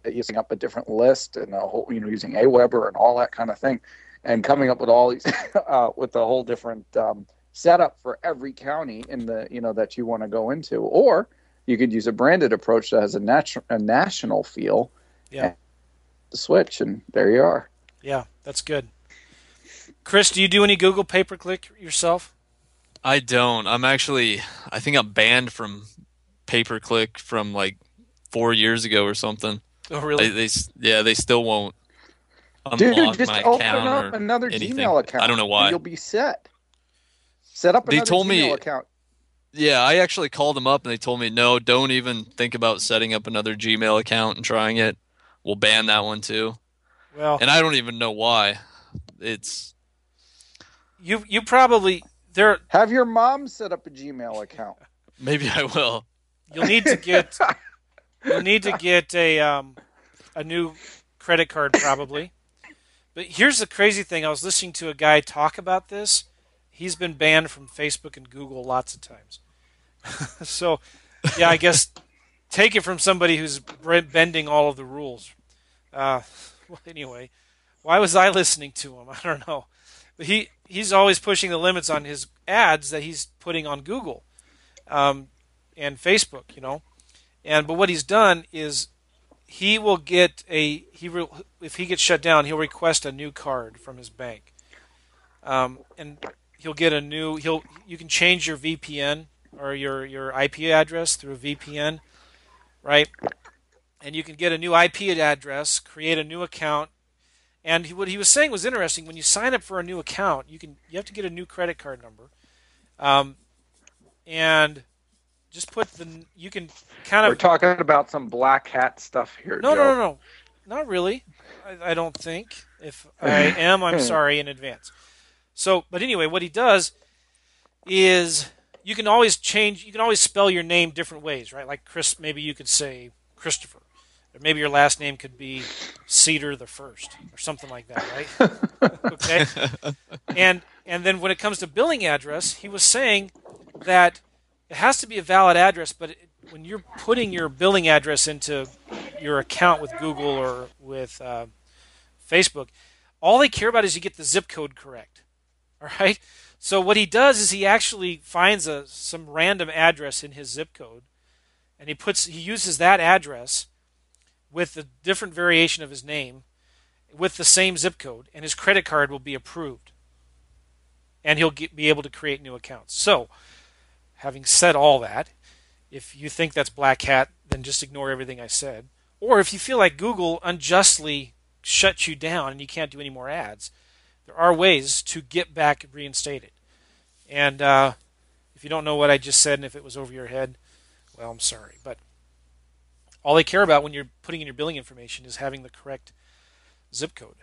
S2: using up a different list and a whole, you know, using Aweber and all that kind of thing, and coming up with all these uh, with a whole different um, setup for every county in the you know that you want to go into, or you could use a branded approach that has a natural a national feel.
S1: Yeah.
S2: The switch, and there you are.
S1: Yeah, that's good. Chris, do you do any Google pay per click yourself?
S3: I don't. I'm actually. I think I'm banned from pay per click from like four years ago or something.
S1: Oh, really?
S3: they s- yeah, they still won't unlock
S2: Dude, just
S3: my
S2: open
S3: account
S2: up another
S3: anything.
S2: Gmail account.
S3: I don't know why.
S2: You'll be set. Set up
S3: They told
S2: Gmail
S3: me-
S2: account.
S3: Yeah, I actually called them up and they told me no, don't even think about setting up another Gmail account and trying it. We'll ban that one too.
S1: Well,
S3: And I don't even know why. It's
S1: you you probably there.
S2: Have your mom set up a Gmail account.
S3: maybe I will.
S1: You'll need to get you'll need to get a um, a new credit card probably. But here's the crazy thing: I was listening to a guy talk about this. He's been banned from Facebook and Google lots of times. so, yeah, I guess take it from somebody who's bending all of the rules. Uh, well, anyway, why was I listening to him? I don't know. But he he's always pushing the limits on his ads that he's putting on Google um, and Facebook. You know, and but what he's done is he will get a he re, if he gets shut down, he'll request a new card from his bank, um, and he'll get a new he'll you can change your VPN or your your IP address through a VPN, right? And you can get a new IP address, create a new account, and he, what he was saying was interesting. When you sign up for a new account, you can you have to get a new credit card number, um, and just put the you can kind of.
S2: We're talking about some black hat stuff here.
S1: no,
S2: Joe.
S1: no, no, no, not really. I, I don't think. If I am, I'm sorry in advance. So, but anyway, what he does is you can always change. You can always spell your name different ways, right? Like Chris, maybe you could say Christopher, or maybe your last name could be Cedar the First, or something like that, right? okay. And and then when it comes to billing address, he was saying that it has to be a valid address, but it, when you're putting your billing address into your account with Google or with uh, Facebook, all they care about is you get the zip code correct. All right. So what he does is he actually finds a some random address in his zip code, and he puts he uses that address with a different variation of his name, with the same zip code, and his credit card will be approved, and he'll get, be able to create new accounts. So, having said all that, if you think that's black hat, then just ignore everything I said. Or if you feel like Google unjustly shut you down and you can't do any more ads, there are ways to get back reinstated. And uh, if you don't know what I just said and if it was over your head, well, I'm sorry. But all they care about when you're putting in your billing information is having the correct zip code,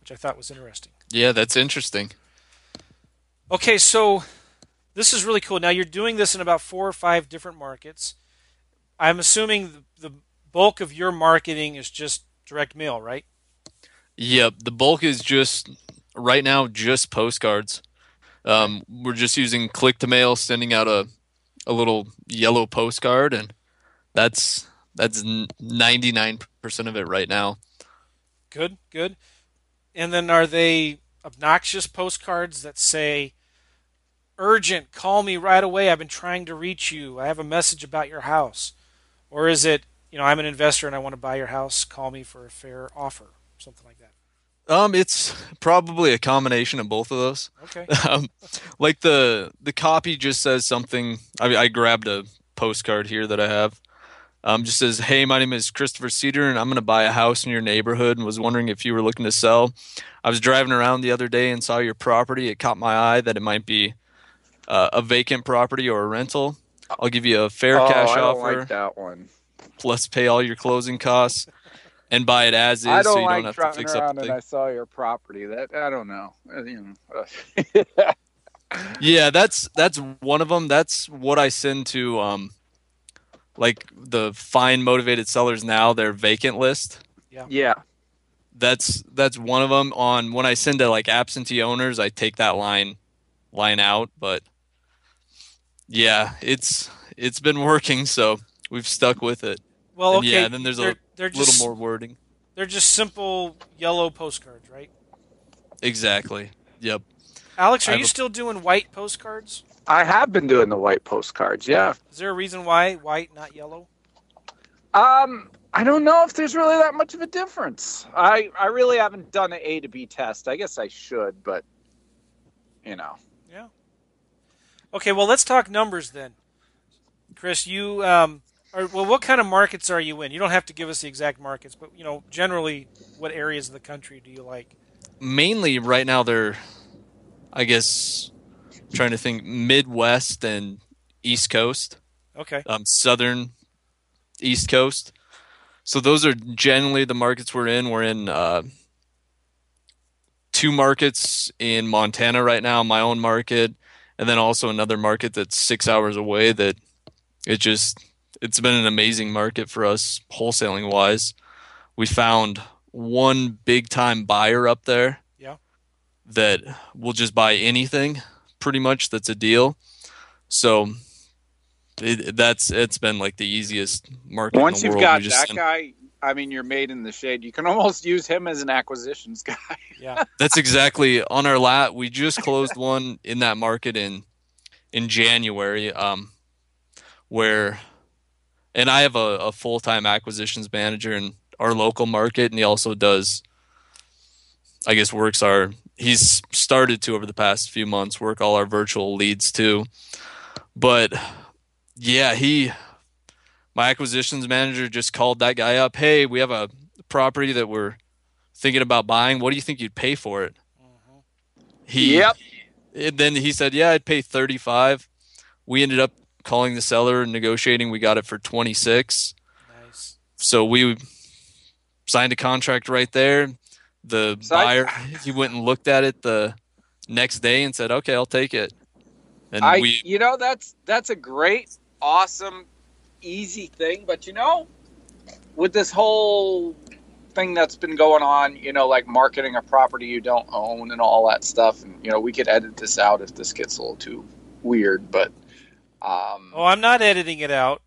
S1: which I thought was interesting.
S3: Yeah, that's interesting.
S1: Okay, so this is really cool. Now you're doing this in about four or five different markets. I'm assuming the, the bulk of your marketing is just direct mail, right?
S3: Yep, the bulk is just right now just postcards. Um, we're just using click to mail, sending out a a little yellow postcard, and that's that's ninety nine percent of it right now.
S1: Good, good. And then are they obnoxious postcards that say, urgent, call me right away. I've been trying to reach you. I have a message about your house. Or is it, you know, I'm an investor and I want to buy your house. Call me for a fair offer. Something like that.
S3: Um, it's probably a combination of both of those.
S1: Okay.
S3: um, like the the copy just says something. I, I grabbed a postcard here that I have. Um, just says, "Hey, my name is Christopher Cedar, and I'm going to buy a house in your neighborhood, and was wondering if you were looking to sell. I was driving around the other day and saw your property. It caught my eye that it might be uh, a vacant property or a rental. I'll give you a fair
S2: oh,
S3: cash
S2: I don't
S3: offer
S2: like that one.
S3: plus pay all your closing costs and buy it as is,
S2: I don't
S3: so you
S2: like
S3: don't have to fix up
S2: around and
S3: thing."
S2: I saw your property. That I don't know. Uh, You know.
S3: Yeah, that's that's one of them. That's what I send to um, like the fine motivated sellers now. Their vacant list.
S2: yeah. Yeah.
S3: That's that's one of them. On when I send to like absentee owners, I take that line line out. But yeah, it's it's been working, so we've stuck with it.
S1: Well,
S3: And
S1: okay.
S3: yeah, then there's a
S1: they're, they're just,
S3: little more wording.
S1: They're just simple yellow postcards, right?
S3: Exactly. Yep.
S1: Alex,
S3: I
S1: are
S3: have
S1: you
S3: a-
S1: still doing white postcards?
S2: I have been doing the white postcards. Yeah.
S1: Is there a reason why white, not yellow?
S2: Um, I don't know if there's really that much of a difference. I I really haven't done an A to B test. I guess I should, but you know.
S1: Yeah. Okay, well, let's talk numbers then. Chris, you um, are well. What kind of markets are you in? You don't have to give us the exact markets, but you know, generally, what areas of the country do you like?
S3: mainly right now they're I guess trying to think Midwest and East Coast,
S1: Okay.
S3: um, Southern East Coast. So those are generally the markets we're in. We're in uh, two markets in Montana right now, my own market, and then also another market that's six hours away. That it just it's been an amazing market for us wholesaling wise. We found one big time buyer up there
S1: Yeah.
S3: that will just buy anything pretty much that's a deal so it, that's it's been like the easiest market
S2: Once
S3: in the
S2: you've
S3: world.
S2: got that
S3: sent-
S2: guy, I mean, you're made in the shade. You can almost use him as an acquisitions guy.
S1: Yeah.
S3: that's exactly on our lat we just closed one in that market in in january um where and i have a, a full-time acquisitions manager in our local market and he also does i guess works our he's started to over the past few months work all our virtual leads too. But yeah he my acquisitions manager just called that guy up. Hey we have a property that we're thinking about buying. What do you think you'd pay for it? Mm-hmm. He
S2: Yep.
S3: and then he said yeah i'd pay 35 we ended up calling the seller and negotiating. We got it for 26
S1: Nice.
S3: so we signed a contract right there the
S2: So I-
S3: buyer he went and looked at it the next day and said okay i'll take it and
S2: I,
S3: we
S2: you know, that's that's a great, awesome, easy thing. But you know, with this whole thing that's been going on, you know, like marketing a property you don't own and all that stuff, and you know, we could edit this out if this gets a little too weird. But um,
S1: Oh, I'm not editing it out.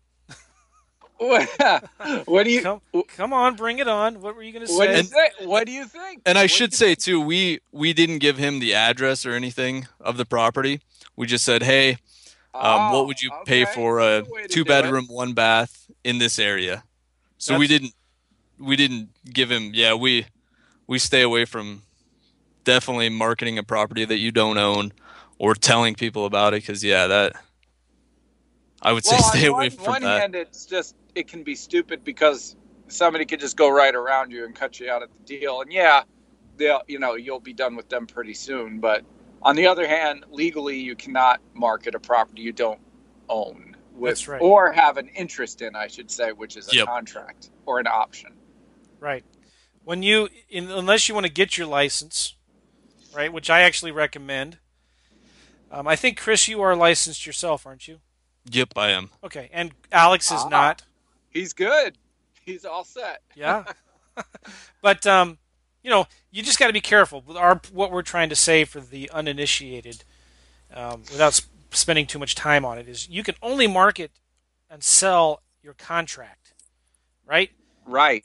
S2: what do you?
S1: Come, come on, bring it on. What were you going to
S2: What do
S1: say?
S2: you think? What do you think?
S3: and i
S2: What
S3: should
S2: do you
S3: say too we we didn't give him the address or anything of the property we just said hey um, what
S2: Oh,
S3: would you pay for a
S2: That's the way to
S3: two
S2: do it.
S3: bedroom one bath in this area so we didn't we didn't give him yeah we we stay away from definitely marketing a property that you don't own or telling people about it because yeah that i would say
S2: Well,
S3: stay
S2: on
S3: away
S2: one,
S3: from
S2: one
S3: that
S2: hand, it's just it can be stupid because somebody could just go right around you and cut you out at the deal, and yeah, they'll you know you'll be done with them pretty soon. But on the other hand, legally, you cannot market a property you don't own with
S1: right.
S2: or have an interest in, I should say, which is a
S3: Yep.
S2: contract or an option.
S1: Right. When you, in, unless you want to get your license, right, which I actually recommend. Um, I think Chris, you are licensed yourself, aren't you?
S3: Yep i am
S1: Okay, and Alex is
S2: Ah.
S1: not.
S2: He's good. He's all set.
S1: Yeah. but um, you know, you just got to be careful. With Our what we're trying to say for the uninitiated, um, without sp- spending too much time on it, is you can only market and sell your contract, right?
S2: Right.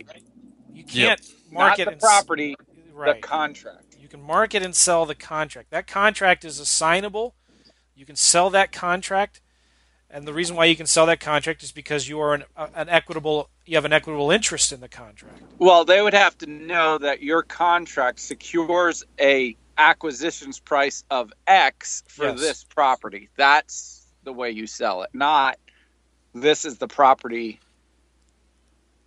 S1: You can't
S2: Not
S1: market
S2: the
S1: and s-
S2: property,
S1: right.
S2: the contract.
S1: You can market and sell the contract. That contract is assignable. You can sell that contract, and the reason why you can sell that contract is because you are an, uh, an equitable. You have an equitable interest in the contract.
S2: Well, they would have to know that your contract secures a acquisitions price of X for
S1: Yes.
S2: this property. That's the way you sell it. Not this is the property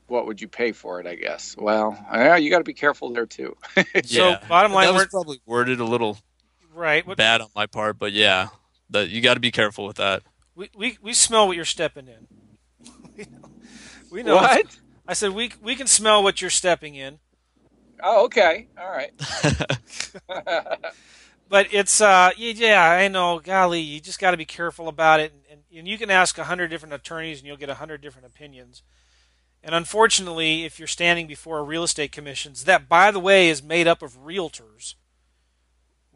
S2: what would you pay for it? I guess. Well, yeah, you got to be careful there too.
S1: So, bottom line,
S3: that was probably worded a little
S1: right. What,
S3: bad on my part, but yeah, that you got to be careful with that.
S1: We, we we smell what you're stepping in. we know.
S2: what?
S1: I said we we can smell what you're stepping in,
S2: Oh, okay. All right.
S1: but it's uh yeah, yeah I know. Golly, you just got to be careful about it, and, and, and you can ask a hundred different attorneys, and you'll get a hundred different opinions. And unfortunately, if you're standing before a real estate commissions, that by the way is made up of realtors.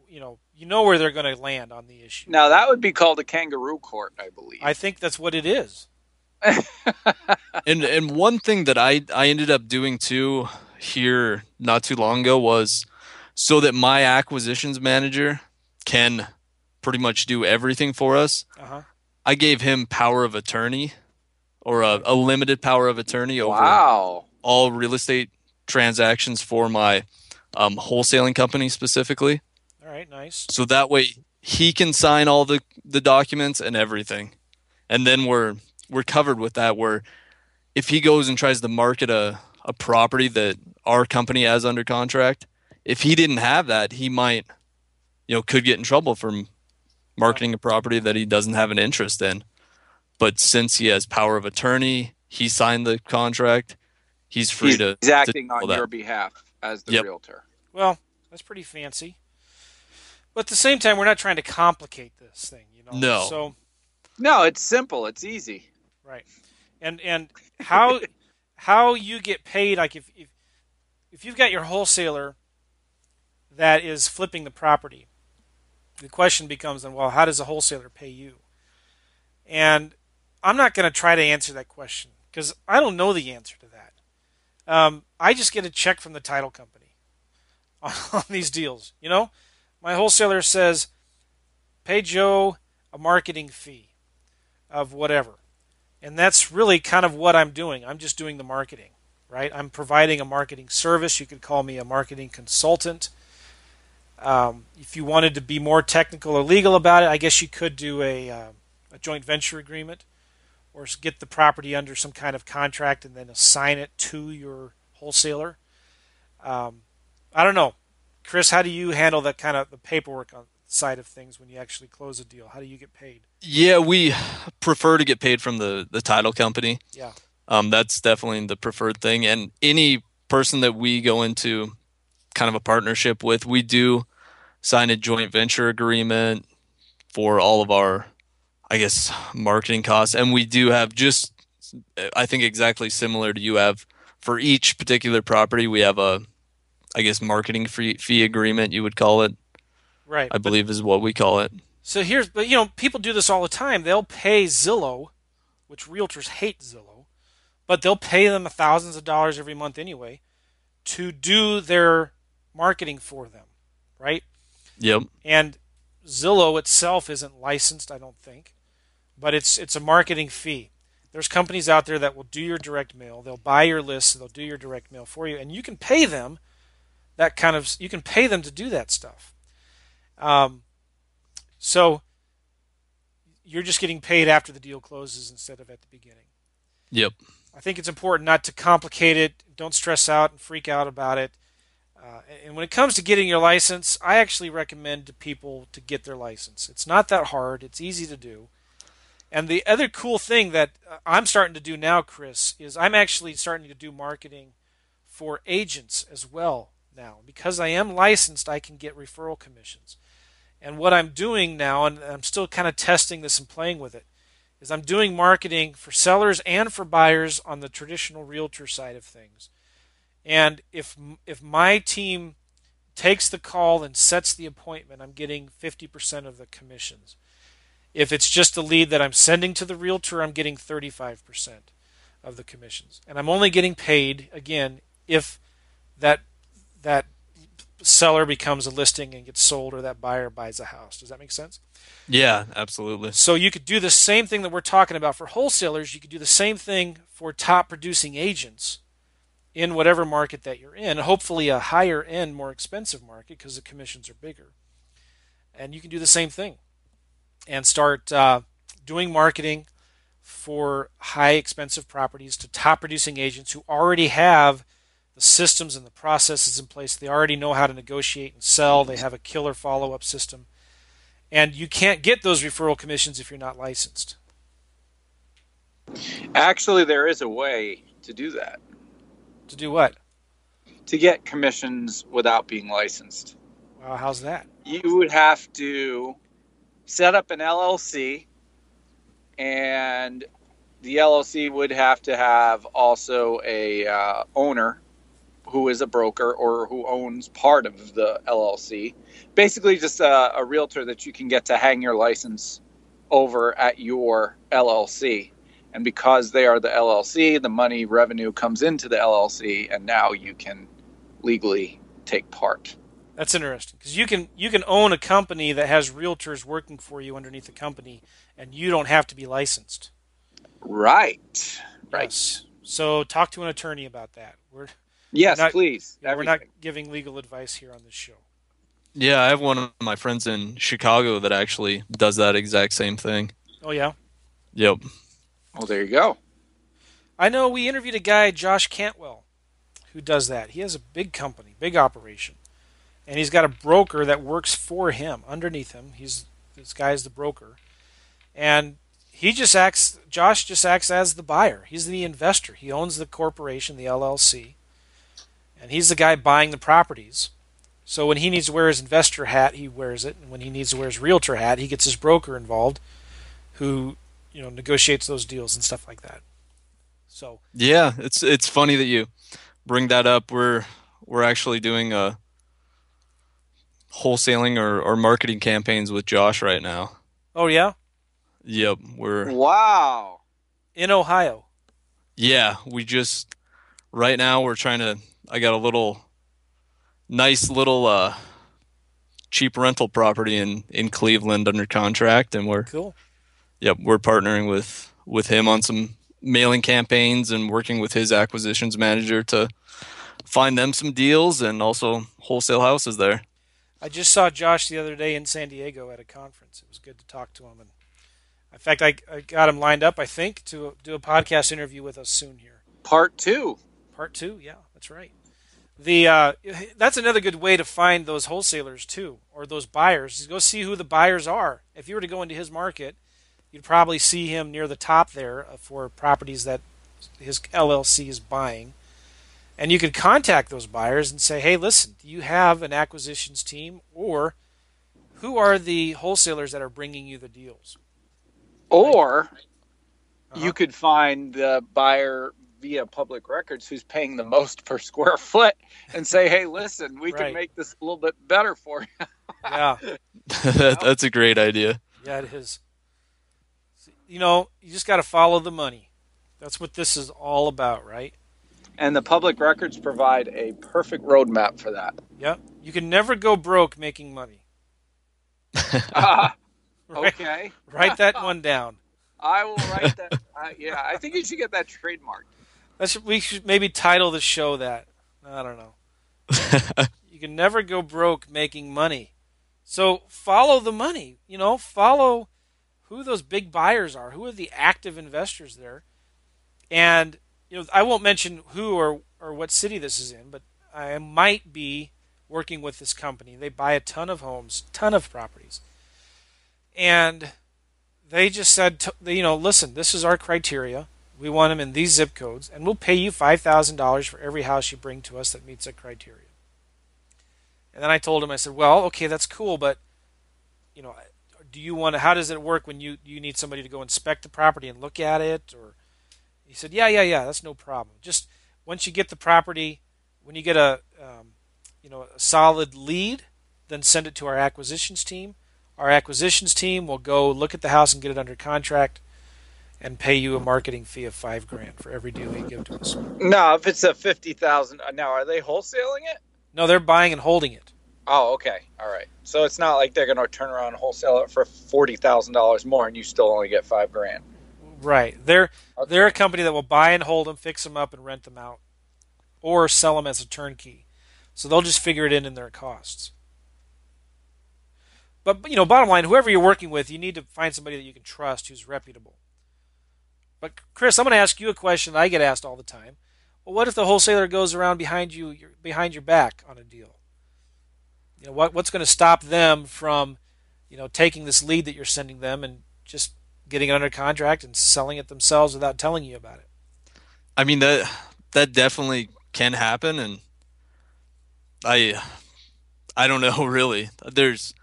S1: You know, you know where they're going to land on the issue.
S2: now that would be called a kangaroo court, I believe.
S1: I think that's what it is.
S3: and and one thing that I I ended up doing too here not too long ago was so that my acquisitions manager can pretty much do everything for us.
S1: Uh huh.
S3: I gave him power of attorney or a, a limited power of attorney over
S2: wow.
S3: all real estate transactions for my um, wholesaling company specifically.
S1: All right, nice.
S3: So that way he can sign all the, the documents and everything. And then we're we're covered with that where if he goes and tries to market a, a property that our company has under contract, if he didn't have that, he might you know could get in trouble for marketing a property that he doesn't have an interest in. But since he has power of attorney, he signed the contract, he's free
S2: He's,
S3: to
S2: he's acting
S3: to
S2: on
S3: that.
S2: your behalf as the
S3: Yep.
S2: realtor.
S1: Well, that's pretty fancy. But at the same time, we're not trying to complicate this thing, you know.
S3: No.
S1: So
S2: No, it's simple. It's easy.
S1: right, and and how how you get paid? Like if if if you've got your wholesaler that is flipping the property, the question becomes then, well, how does the wholesaler pay you? And I'm not going to try to answer that question because I don't know the answer to that. Um, I just get a check from the title company on, on these deals. You know, my wholesaler says, pay Joe a marketing fee of whatever. And that's really kind of what I'm doing. I'm just doing the marketing, right? I'm providing a marketing service. You could call me a marketing consultant. Um, if you wanted to be more technical or legal about it, I guess you could do a, uh, a joint venture agreement or get the property under some kind of contract and then assign it to your wholesaler. Um, I don't know. Chris, how do you handle that kind of the paperwork on side of things when you actually close a deal? How do you get paid?
S3: Yeah, we prefer to get paid from the, the title company.
S1: Yeah.
S3: Um, that's definitely the preferred thing. And any person that we go into kind of a partnership with, we do sign a joint venture agreement for all of our, I guess, marketing costs. And we do have just, I think, exactly similar to you have for each particular property, we have a, I guess, marketing fee, fee agreement, you would call it,
S1: Right.
S3: I believe is what we call it.
S1: So here's, but you know, people do this all the time. They'll pay Zillow, which realtors hate Zillow, but they'll pay them thousands of dollars every month anyway to do their marketing for them, right?
S3: Yep.
S1: And Zillow itself isn't licensed, I don't think, but it's it's a marketing fee. There's companies out there that will do your direct mail. They'll buy your list, they'll do your direct mail for you, and you can pay them that kind of you can pay them to do that stuff. Um, so you're just getting paid after the deal closes instead of at the beginning.
S3: Yep.
S1: I think it's important not to complicate it. Don't stress out and freak out about it. Uh, and when it comes to getting your license, I actually recommend to people to get their license. It's not that hard. It's easy to do. And the other cool thing that uh, I'm starting to do now, Chris, is I'm actually starting to do marketing for agents as well now. Because I am licensed, I can get referral commissions. And what I'm doing now, and I'm still kind of testing this and playing with it, is I'm doing marketing for sellers and for buyers on the traditional realtor side of things. And if if my team takes the call and sets the appointment, I'm getting 50% of the commissions. If it's just a lead that I'm sending to the realtor, I'm getting 35% of the commissions. And I'm only getting paid again if that that seller becomes a listing and gets sold or that buyer buys a house. Does that make sense?
S3: Yeah, absolutely.
S1: So you could do the same thing that we're talking about for wholesalers. You could do the same thing for top producing agents in whatever market that you're in. Hopefully, a higher end, more expensive market because the commissions are bigger. And you can do the same thing and start uh, doing marketing for high expensive properties to top producing agents who already have the systems and the processes in place. They already know how to negotiate and sell. They have a killer follow up system. And you can't get those referral commissions if you're not licensed.
S2: Actually, there is a way to do that.
S1: To do what?
S2: To get commissions without being licensed.
S1: Well, how's that?
S2: You would have to set up an LLC, and the LLC would have to have also a uh, owner who is a broker or who owns part of the LLC. Basically, just a, a realtor that you can get to hang your license over at your LLC. And because they are the LLC, the money revenue comes into the LLC, and now you can legally take part.
S1: That's interesting because you can you can own a company that has realtors working for you underneath the company, and you don't have to be licensed.
S2: Right. Right.
S1: Yes. So talk to an attorney about that. We're
S2: yes,
S1: not,
S2: please.
S1: Yeah, we're not giving legal advice here on this show.
S3: Yeah, I have one of my friends in Chicago that actually does that exact same thing.
S1: Oh yeah.
S3: Yep.
S2: Well, there you go.
S1: I know we interviewed a guy, Josh Cantwell, who does that. He has a big company, big operation, and he's got a broker that works for him underneath him. He's this guy's the broker, and he just acts. Josh just acts as the buyer. He's the investor. He owns the corporation, the LLC, and he's the guy buying the properties. So when he needs to wear his investor hat, he wears it, and when he needs to wear his realtor hat, he gets his broker involved, who you know negotiates those deals and stuff like that. So
S3: yeah, it's it's funny that you bring that up. We're we're actually doing a wholesaling or, or marketing campaigns with Josh right now.
S1: Oh yeah.
S3: Yep, we're
S2: wow
S1: in Ohio.
S3: Yeah, we just right now we're trying to. I got a little nice little uh cheap rental property in in Cleveland under contract, and we're
S1: cool
S3: yep, we're partnering with with him on some mailing campaigns and working with his acquisitions manager to find them some deals and also wholesale houses there.
S1: I just saw Josh the other day in San Diego at a conference. It was good to talk to him, and in fact, I, I got him lined up. I think to do a podcast interview with us soon here.
S2: Part two.
S1: Part two. Yeah, that's right. The uh, that's another good way to find those wholesalers too, or those buyers. Is go see who the buyers are. If you were to go into his market you'd probably see him near the top there for properties that his LLC is buying. And you could contact those buyers and say, hey, listen, do you have an acquisitions team? Or who are the wholesalers that are bringing you the deals?
S2: Or uh-huh. you could find the buyer via public records who's paying the most per square foot and say, hey, listen, we right. can make this a little bit better for you.
S1: yeah.
S3: That's a great idea.
S1: Yeah, it is you know, you just got to follow the money. That's what this is all about, right?
S2: And the public records provide a perfect roadmap for that.
S1: Yep. You can never go broke making money.
S2: uh, okay.
S1: write that one down.
S2: I will write that. Uh, yeah, I think you should get that trademarked.
S1: That's we should maybe title the show that. I don't know. you can never go broke making money. So follow the money. You know, follow who those big buyers are, who are the active investors there, and you know I won't mention who or or what city this is in, but I might be working with this company. They buy a ton of homes, ton of properties, and they just said, you know, listen, this is our criteria. We want them in these zip codes, and we'll pay you five thousand dollars for every house you bring to us that meets that criteria. And then I told him, I said, well, okay, that's cool, but you know, do you want to how does it work when you you need somebody to go inspect the property and look at it? Or he said yeah yeah yeah that's no problem. Just once you get the property when you get a um, you know a solid lead then send it to our acquisitions team. Our acquisitions team will go look at the house and get it under contract and pay you a marketing fee of five grand for every deal you give to us
S2: no if it's a 50000 uh, now are they wholesaling it
S1: no they're buying and holding it
S2: Oh, okay. All right. So it's not like they're going to turn around and wholesale it for forty thousand dollars more, and you still only get five grand.
S1: Right. They're okay. they're a company that will buy and hold them, fix them up, and rent them out, or sell them as a turnkey. So they'll just figure it in in their costs. But you know, bottom line, whoever you're working with, you need to find somebody that you can trust who's reputable. But Chris, I'm going to ask you a question that I get asked all the time. Well, what if the wholesaler goes around behind you, behind your back on a deal? You know, what what's going to stop them from, you know, taking this lead that you're sending them and just getting it under contract and selling it themselves without telling you about it?
S3: I mean that that definitely can happen, and I I don't know really. There's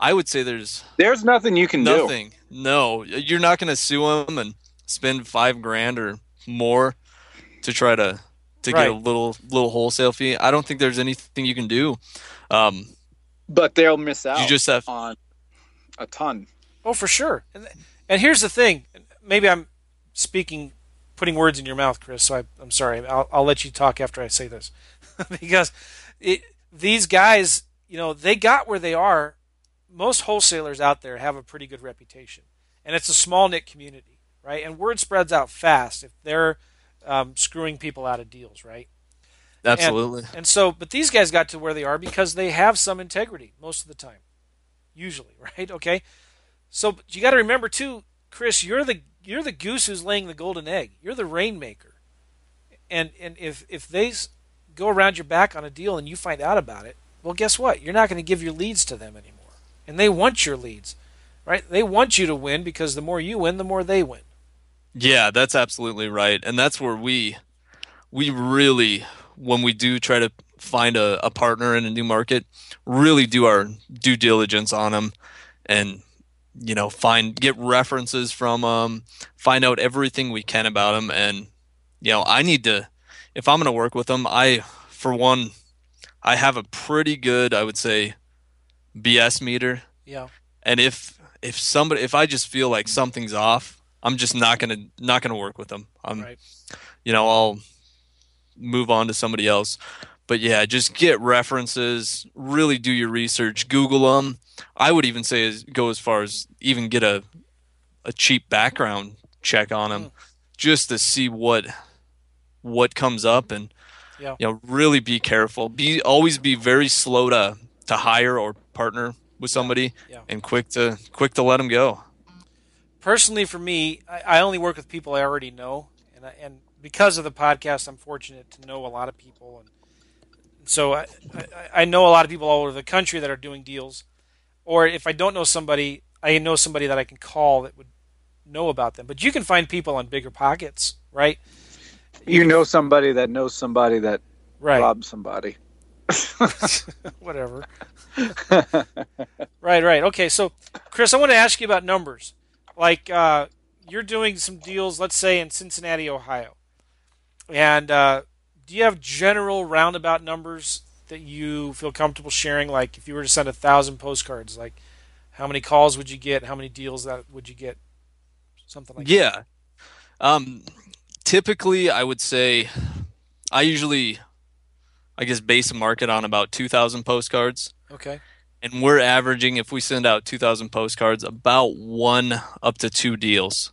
S3: I would say there's
S2: there's nothing you can
S3: nothing. do. Nothing. No, you're not going to sue them and spend five grand or more to try to to right. get a little little wholesale fee. I don't think there's anything you can do. Um,
S2: but they'll miss out.
S3: You just have
S2: on a ton.
S1: Oh, for sure. And, and here's the thing. Maybe I'm speaking, putting words in your mouth, Chris. So I, am sorry. I'll, I'll let you talk after I say this, because it, these guys, you know, they got where they are. Most wholesalers out there have a pretty good reputation, and it's a small knit community, right? And word spreads out fast if they're um, screwing people out of deals, right?
S3: Absolutely.
S1: And, and, so, but these guys got to where they are because they have some integrity most of the time, usually, right? Okay. So you got to remember too, Chris. You're the you're the goose who's laying the golden egg. You're the rainmaker, and and if if they go around your back on a deal and you find out about it, well, guess what? You're not going to give your leads to them anymore, and they want your leads, right? They want you to win because the more you win, the more they win.
S3: Yeah, that's absolutely right, and that's where we we really when we do try to find a, a partner in a new market, really do our due diligence on them and you know find get references from them find out everything we can about them and you know i need to if i'm going to work with them i for one i have a pretty good i would say bs meter.
S1: Yeah.
S3: And if if somebody if i just feel like something's off i'm just not going to not to work with them i'm right. you know i'll move on to somebody else. But yeah, just get references, really do your research, Google them. I would even say go as far as even get a a cheap background check on them, mm. just to see what what comes up and yeah. you know really be careful. Be always be very slow to to hire or partner with somebody yeah. and quick to quick to let them go.
S1: Personally, for me, I, I only work with people I already know, and I, and because of the podcast, I'm fortunate to know a lot of people, and so I, I, I know a lot of people all over the country that are doing deals. Or if I don't know somebody, I know somebody that I can call that would know about them. But you can find people on BiggerPockets, right?
S2: You know somebody that knows somebody that right. robbed somebody.
S1: Whatever. right, right. Okay, so Chris, I want to ask you about numbers. Like uh, you're doing some deals, let's say in Cincinnati, Ohio. And uh, do you have general roundabout numbers that you feel comfortable sharing? Like if you were to send a thousand postcards, like how many calls would you get? How many deals that would you get? Something like
S3: yeah.
S1: that.
S3: Yeah. Um, typically, I would say I usually, I guess, base a market on about 2,000 postcards.
S1: Okay.
S3: And we're averaging, if we send out 2,000 postcards, about one up to two deals.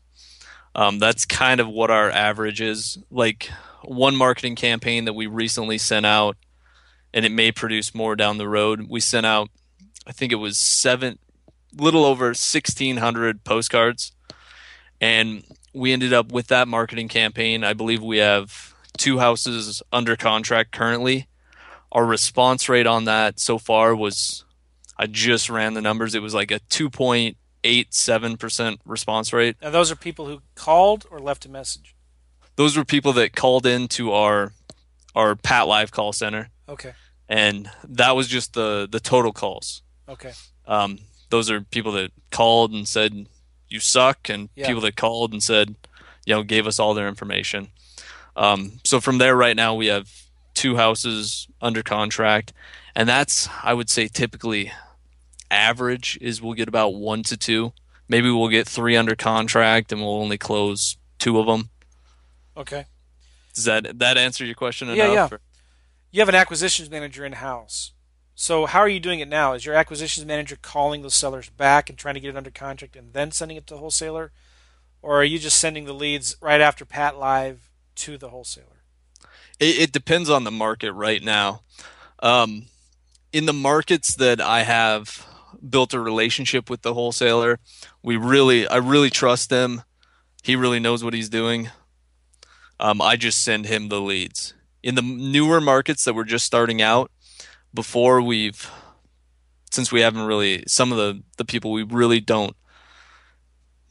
S3: Um, that's kind of what our average is. Like one marketing campaign that we recently sent out, and it may produce more down the road. We sent out, I think it was seven, little over 1,600 postcards, and we ended up with that marketing campaign. I believe we have two houses under contract currently. Our response rate on that so far was, I just ran the numbers. It was like a 2.87% response rate.
S1: And those are people who called or left a message.
S3: Those were people that called into our our PATLive call center.
S1: Okay.
S3: And that was just the the total calls.
S1: Okay.
S3: Um, those are people that called and said you suck, and yeah. people that called and said, you know, gave us all their information. Um, so from there, right now we have two houses under contract, and that's I would say typically average is we'll get about one to two. Maybe we'll get three under contract and we'll only close two of them.
S1: Okay.
S3: Does that that answer your question
S1: enough? Yeah, yeah. Or? You have an acquisitions manager in house. So how are you doing it now? Is your acquisitions manager calling the sellers back and trying to get it under contract and then sending it to the wholesaler? Or are you just sending the leads right after PATLive to the wholesaler?
S3: It, it depends on the market right now. Um, in the markets that I have built a relationship with the wholesaler. We really, I really trust them. He really knows what he's doing. Um, I just send him the leads. In the newer markets that we're just starting out, before we've, since we haven't really, some of the, the people we really don't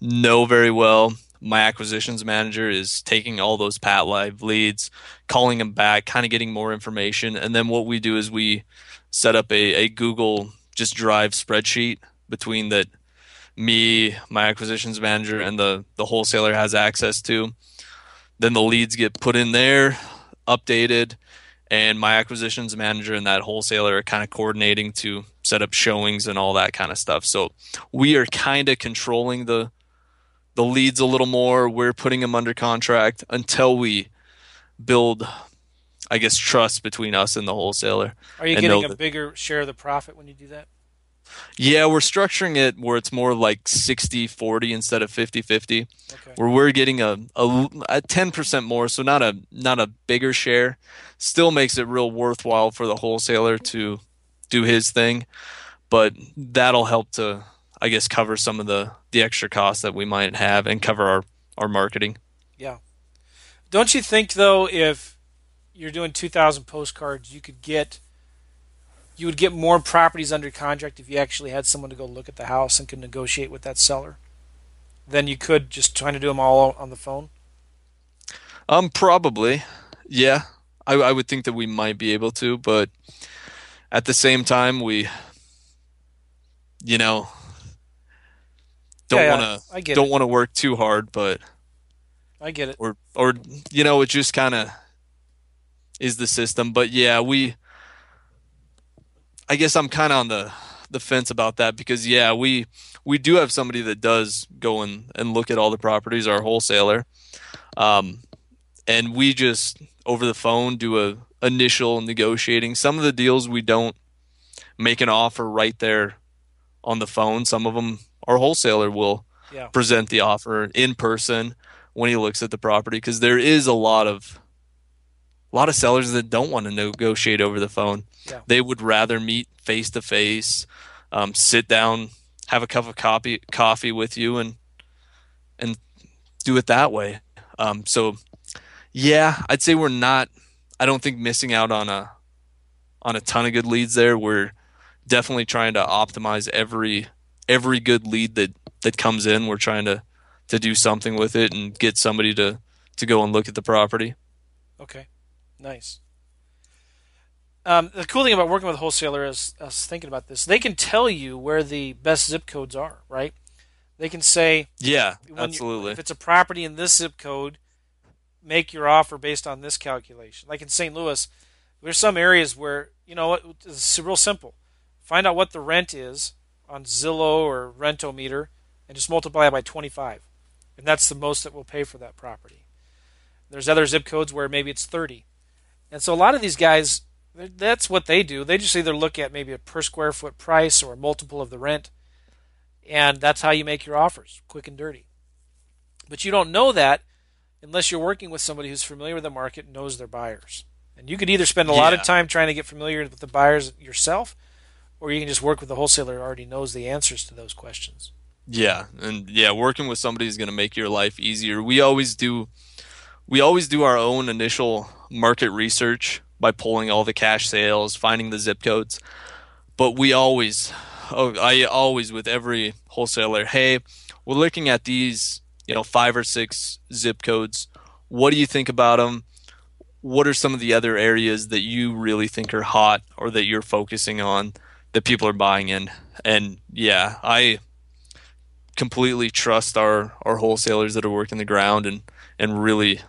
S3: know very well, my acquisitions manager is taking all those PATLive leads, calling them back, kind of getting more information. And then what we do is we set up a, a Google just Drive spreadsheet between that me, my acquisitions manager, and the, the wholesaler has access to. Then the leads get put in there, updated, and my acquisitions manager and that wholesaler are kind of coordinating to set up showings and all that kind of stuff. So we are kind of controlling the the leads a little more. We're putting them under contract until we build, I guess, trust between us and the wholesaler.
S1: Are you getting a that, bigger share of the profit when you do that?
S3: Yeah, we're structuring it where it's more like 60 40 instead of 50 50. Okay. Where we're getting a, a, a 10% more, so not a not a bigger share. Still makes it real worthwhile for the wholesaler to do his thing, but that'll help to I guess cover some of the the extra costs that we might have and cover our our marketing.
S1: Yeah. Don't you think though if you're doing 2000 postcards you could get you would get more properties under contract if you actually had someone to go look at the house and could negotiate with that seller than you could just trying to do them all on the phone?
S3: Um probably. Yeah. I I would think that we might be able to, but at the same time we you know don't yeah, want to don't want to work too hard, but
S1: I get it.
S3: Or or you know, it just kind of is the system. But yeah, we. I guess I'm kind of on the the fence about that because yeah, we we do have somebody that does go and and look at all the properties, our wholesaler, um, and we just over the phone do a initial negotiating. Some of the deals we don't make an offer right there on the phone. Some of them our wholesaler will yeah. present the offer in person when he looks at the property because there is a lot of a lot of sellers that don't want to negotiate over the phone. Yeah. They would rather meet face to face, sit down, have a cup of coffee coffee with you, and and do it that way. Um, so, yeah, I'd say we're not. I don't think missing out on a on a ton of good leads there. We're definitely trying to optimize every every good lead that that comes in, we're trying to to do something with it and get somebody to to go and look at the property.
S1: Okay, nice. Um, the cool thing about working with a wholesaler is I was thinking about this. They can tell you where the best zip codes are, right? They can say,
S3: yeah, absolutely.
S1: If it's a property in this zip code, make your offer based on this calculation. Like in St. Louis, there's some areas where you know it's real simple. Find out what the rent is on Zillow or Rentometer and just multiply it by 25. And that's the most that we'll pay for that property. There's other zip codes where maybe it's 30. And so a lot of these guys, that's what they do. They just either look at maybe a per square foot price or a multiple of the rent. And that's how you make your offers, quick and dirty. But you don't know that unless you're working with somebody who's familiar with the market and knows their buyers. And you could either spend a yeah. lot of time trying to get familiar with the buyers yourself, or you can just work with the wholesaler who already knows the answers to those questions.
S3: Yeah, and yeah, working with somebody is going to make your life easier. We always do we always do our own initial market research by pulling all the cash sales, finding the zip codes. But we always oh, I always with every wholesaler, "Hey, we're looking at these, you know, 5 or 6 zip codes. What do you think about them? What are some of the other areas that you really think are hot or that you're focusing on?" that people are buying in. And yeah, I completely trust our our wholesalers that are working the ground and and really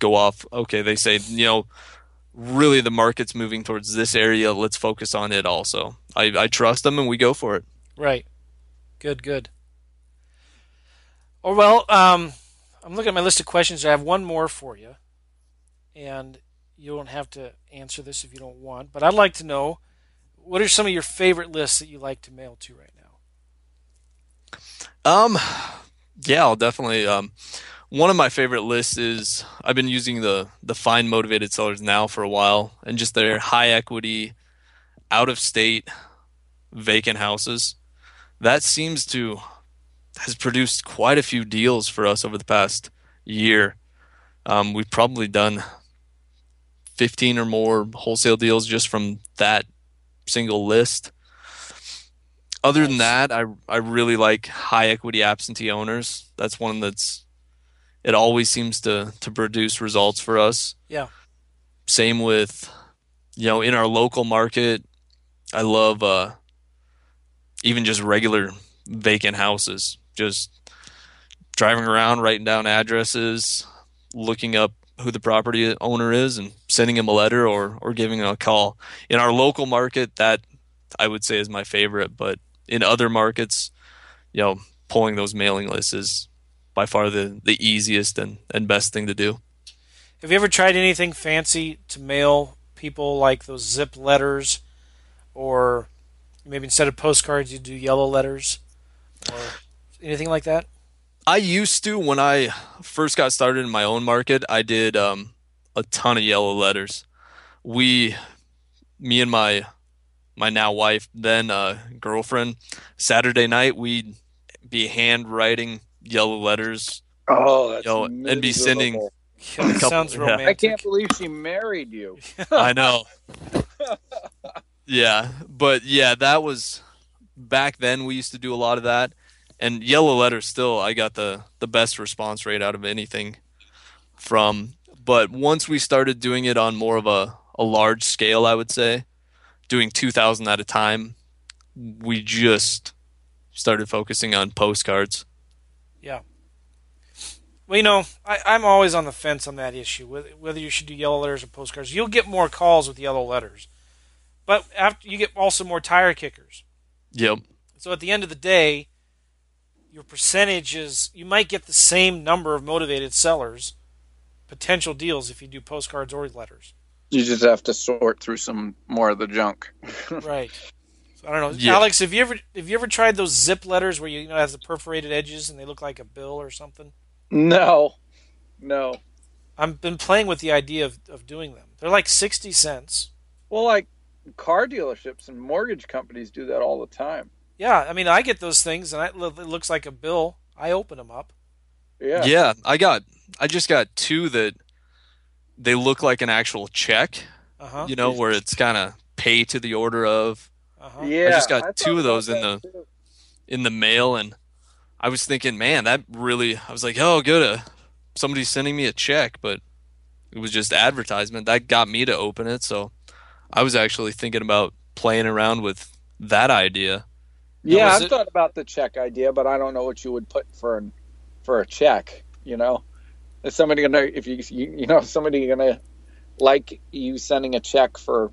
S3: go off. Okay, they say you know really the market's moving towards this area. Let's focus on it also. I, I trust them and we go for it.
S1: Right. Good. Good. Oh well, um, I'm looking at my list of questions. I have one more for you, and you don't have to answer this if you don't want. But I'd like to know what are some of your favorite lists that you like to mail to right
S3: now? Um, yeah, I'll definitely. Um, one of my favorite lists is I've been using the the Find Motivated Sellers now for a while, and just their high equity, out of state, vacant houses. That seems to has produced quite a few deals for us over the past year. Um, we've probably done 15 or more wholesale deals just from that single list. Other than that, I I really like high equity absentee owners. That's one that's it always seems to to produce results for us.
S1: Yeah.
S3: Same with you know, in our local market, I love uh even just regular vacant houses. Just driving around, writing down addresses, looking up who the property owner is and sending him a letter or or giving him a call. In our local market, that I would say is my favorite, but in other markets, you know, pulling those mailing lists is by far the, the easiest and, and best thing to do.
S1: Have you ever tried anything fancy to mail people like those zip letters or maybe instead of postcards you do yellow letters or anything like that?
S3: I used to when I first got started in my own market. I did um, a ton of yellow letters. We, me and my my now wife, then uh, girlfriend, Saturday night we'd be handwriting yellow letters.
S2: Oh, that's you know, and
S3: be sending.
S1: That sounds romantic. I
S2: can't believe she married you.
S3: I know. yeah, but yeah, that was back then. We used to do a lot of that and yellow letters. still I got the the best response rate out of anything from but once we started doing it on more of a, a large scale I would say doing 2000 at a time we just started focusing on postcards
S1: yeah well you know I, I'm always on the fence on that issue whether you should do yellow letters or postcards you'll get more calls with yellow letters but after you get also more tire kickers
S3: yep
S1: so at the end of the day your percentages, you might get the same number of motivated sellers, potential deals if you do postcards or letters.
S2: You just have to sort through some more of the junk.
S1: right. So, I don't know, yeah. Alex. Have you ever have you ever tried those zip letters where you, you know have the perforated edges and they look like a bill or something?
S2: No, no.
S1: I've been playing with the idea of, of doing them. They're like sixty cents.
S2: Well, like car dealerships and mortgage companies do that all the time.
S1: Yeah, I mean, I get those things, and it looks like a bill. I open them up.
S3: Yeah. Yeah, I got. I just got two that they look like an actual check. Uh-huh. You know, where it's kind of pay to the order of.
S2: Uh-huh. Yeah. I
S3: just got I two of those in the too. in the mail, and I was thinking, man, that really. I was like, oh, good. Uh, somebody's sending me a check, but it was just advertisement that got me to open it. So I was actually thinking about playing around with that idea.
S2: Yeah, I've it... thought about the check idea, but I don't know what you would put for an, for a check. You know, is somebody gonna if you you, you know somebody gonna like you sending a check for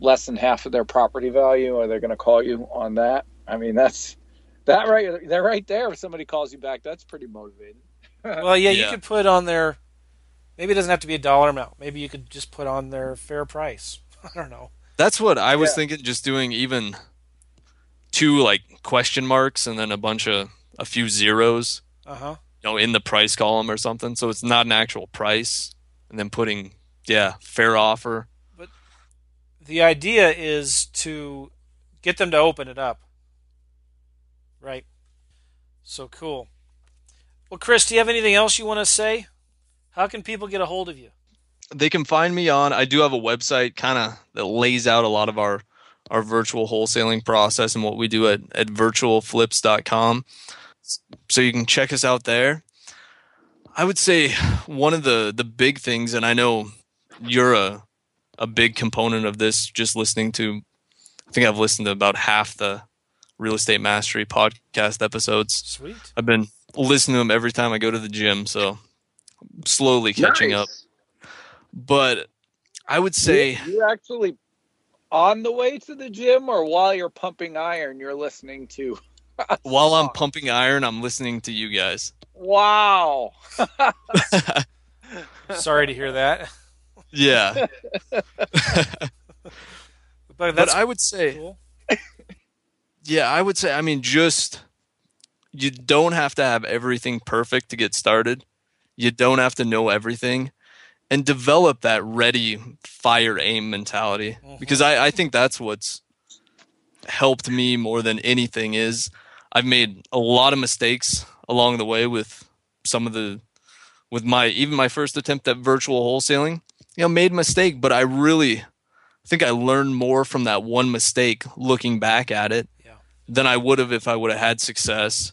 S2: less than half of their property value, are they're gonna call you on that? I mean, that's that right. They're right there. If somebody calls you back, that's pretty motivating.
S1: well, yeah, you could put on their. Maybe it doesn't have to be a dollar amount. Maybe you could just put on their fair price. I don't know.
S3: That's what I was yeah. thinking. Just doing even two like question marks and then a bunch of a few zeros.
S1: Uh-huh.
S3: You know, in the price column or something. So it's not an actual price. And then putting yeah, fair offer.
S1: The idea is to get them to open it up. Right. So cool. Well, Chris, do you have anything else you want to say? How can people get a hold of you?
S3: They can find me on I do have a website kind of that lays out a lot of our our virtual wholesaling process and what we do at, at virtualflips.com. So you can check us out there. I would say one of the, the big things, and I know you're a, a big component of this, just listening to, I think I've listened to about half the Real Estate Mastery podcast episodes.
S1: Sweet.
S3: I've been listening to them every time I go to the gym, so slowly catching nice. up. But I would say
S2: you, you actually on the way to the gym or while you're pumping iron you're listening to
S3: while i'm pumping iron i'm listening to you guys
S2: wow
S1: sorry to hear that
S3: yeah
S1: but, but
S3: i would say cool. yeah i would say i mean just you don't have to have everything perfect to get started you don't have to know everything and develop that ready fire aim mentality mm-hmm. because I, I think that's what's helped me more than anything is I've made a lot of mistakes along the way with some of the with my even my first attempt at virtual wholesaling. You know, made a mistake, but I really think I learned more from that one mistake looking back at it
S1: Yeah.
S3: than I would have if I would have had success.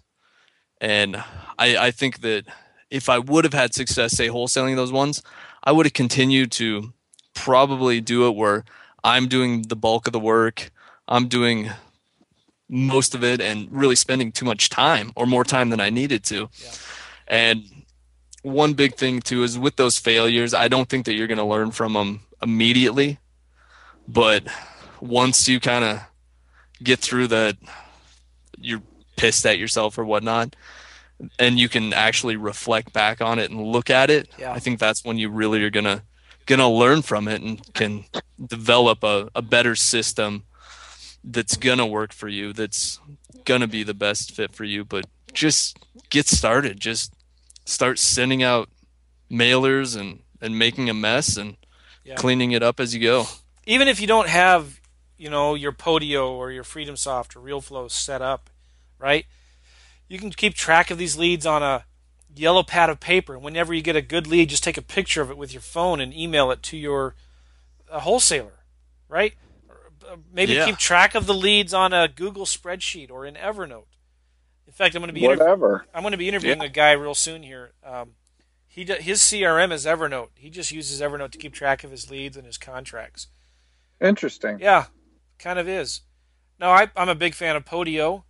S3: And I, I think that if I would have had success, say wholesaling those ones, I would have continued to probably do it where I'm doing the bulk of the work. I'm doing most of it and really spending too much time or more time than I needed to.
S1: Yeah.
S3: And one big thing too is with those failures, I don't think that you're going to learn from them immediately, but once you kind of get through that, you're pissed at yourself or whatnot, and you can actually reflect back on it and look at it.
S1: Yeah.
S3: I think that's when you really are gonna gonna learn from it and can develop a, a better system that's gonna work for you. That's gonna be the best fit for you. But just get started. Just start sending out mailers and and making a mess and
S1: Yeah.
S3: cleaning it up as you go.
S1: even if you don't have, you know, your Podio or your FreedomSoft or Realeflow set up, right? You can keep track of these leads on a yellow pad of paper. And whenever you get a good lead, just take a picture of it with your phone and email it to your uh, wholesaler, right? Or, uh, Maybe
S3: Yeah.
S1: keep track of the leads on a Google spreadsheet or in Evernote. In fact, I'm going to be interv- I'm going to be interviewing a guy real soon here. Um, he do, his CRM is Evernote. He just uses Evernote to keep track of his leads and his contracts.
S2: Interesting.
S1: Yeah, kind of is. No, I, I'm a big fan of Podio.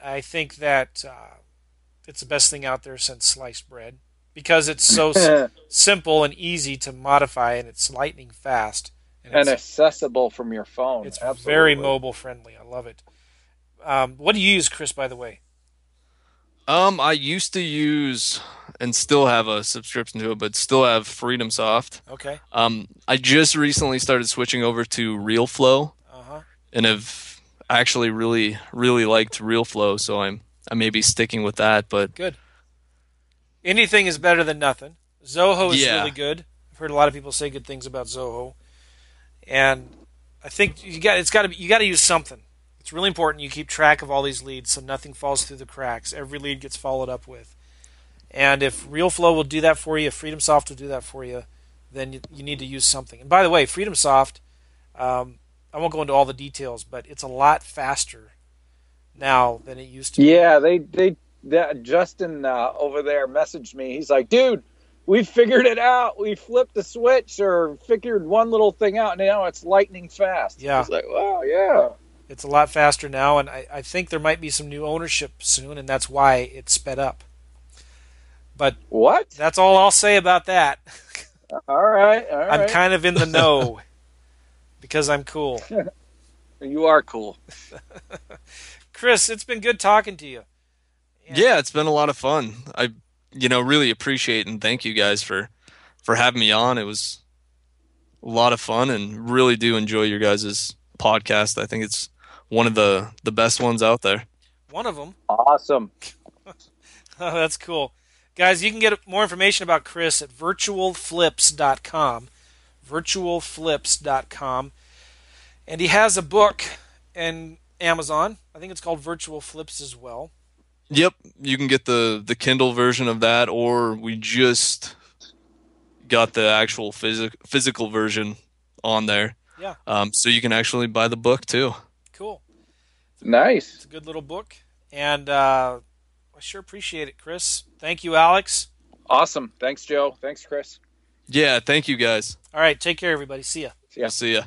S1: I think that uh, it's the best thing out there since sliced bread because it's so s- simple and easy to modify, and it's lightning fast. And
S2: and
S1: it's,
S2: accessible from your phone.
S1: it's
S2: Absolutely.
S1: very mobile friendly. I love it. Um, what do you use, Chris? By the way,
S3: Um, I used to use and still have a subscription to it, but still have FreedomSoft.
S1: okay.
S3: Um, I just recently started switching over to Realeflow
S1: Uh huh.
S3: and have actually really, really liked Realeflow, so I'm I may be sticking with that. But
S1: Good. Anything is better than nothing. Zoho is
S3: Yeah.
S1: really good. I've heard a lot of people say good things about Zoho, and I think you got it's got to be you got to use something. It's really important you keep track of all these leads so nothing falls through the cracks. Every lead gets followed up with. And if Realeflow will do that for you, if FreedomSoft will do that for you, then you, you need to use something. And by the way, FreedomSoft, um, I won't go into all the details, but it's a lot faster now than it used to. be.
S2: Yeah, they they that Justin uh, over there messaged me. He's like, dude, we figured it out. We flipped the switch or figured one little thing out. Now it's lightning fast.
S1: Yeah.
S2: It's like, wow, yeah.
S1: It's a lot faster now, and I, I think there might be some new ownership soon, and that's why it's sped up. But
S2: What?
S1: that's all I'll say about that.
S2: All right, all right.
S1: I'm kind of in the know because I'm cool.
S2: you are cool.
S1: Chris, it's been good talking to you.
S3: yeah, it's been a lot of fun. I you know really appreciate and thank you guys for for having me on. It was a lot of fun and really do enjoy your guys' podcast. I think it's one of the the best ones out there.
S1: One of them.
S2: Awesome.
S1: Oh, that's cool. Guys, you can get more information about Chris at virtualflips.com. Virtualflips.com. And he has a book in Amazon. I think it's called Virtual Flips as well.
S3: Yep, you can get the the Kindle version of that, or we just got the actual physic, physical version on there.
S1: Yeah.
S3: Um, so you can actually buy the book too.
S1: Cool.
S2: Nice.
S1: It's a good little book. And uh, I sure appreciate it, Chris. Thank you, Alex.
S2: Awesome. Thanks, Joe. Thanks, Chris.
S3: Yeah, thank you guys.
S1: All right, take care, everybody. See ya.
S2: Yeah.
S3: See ya.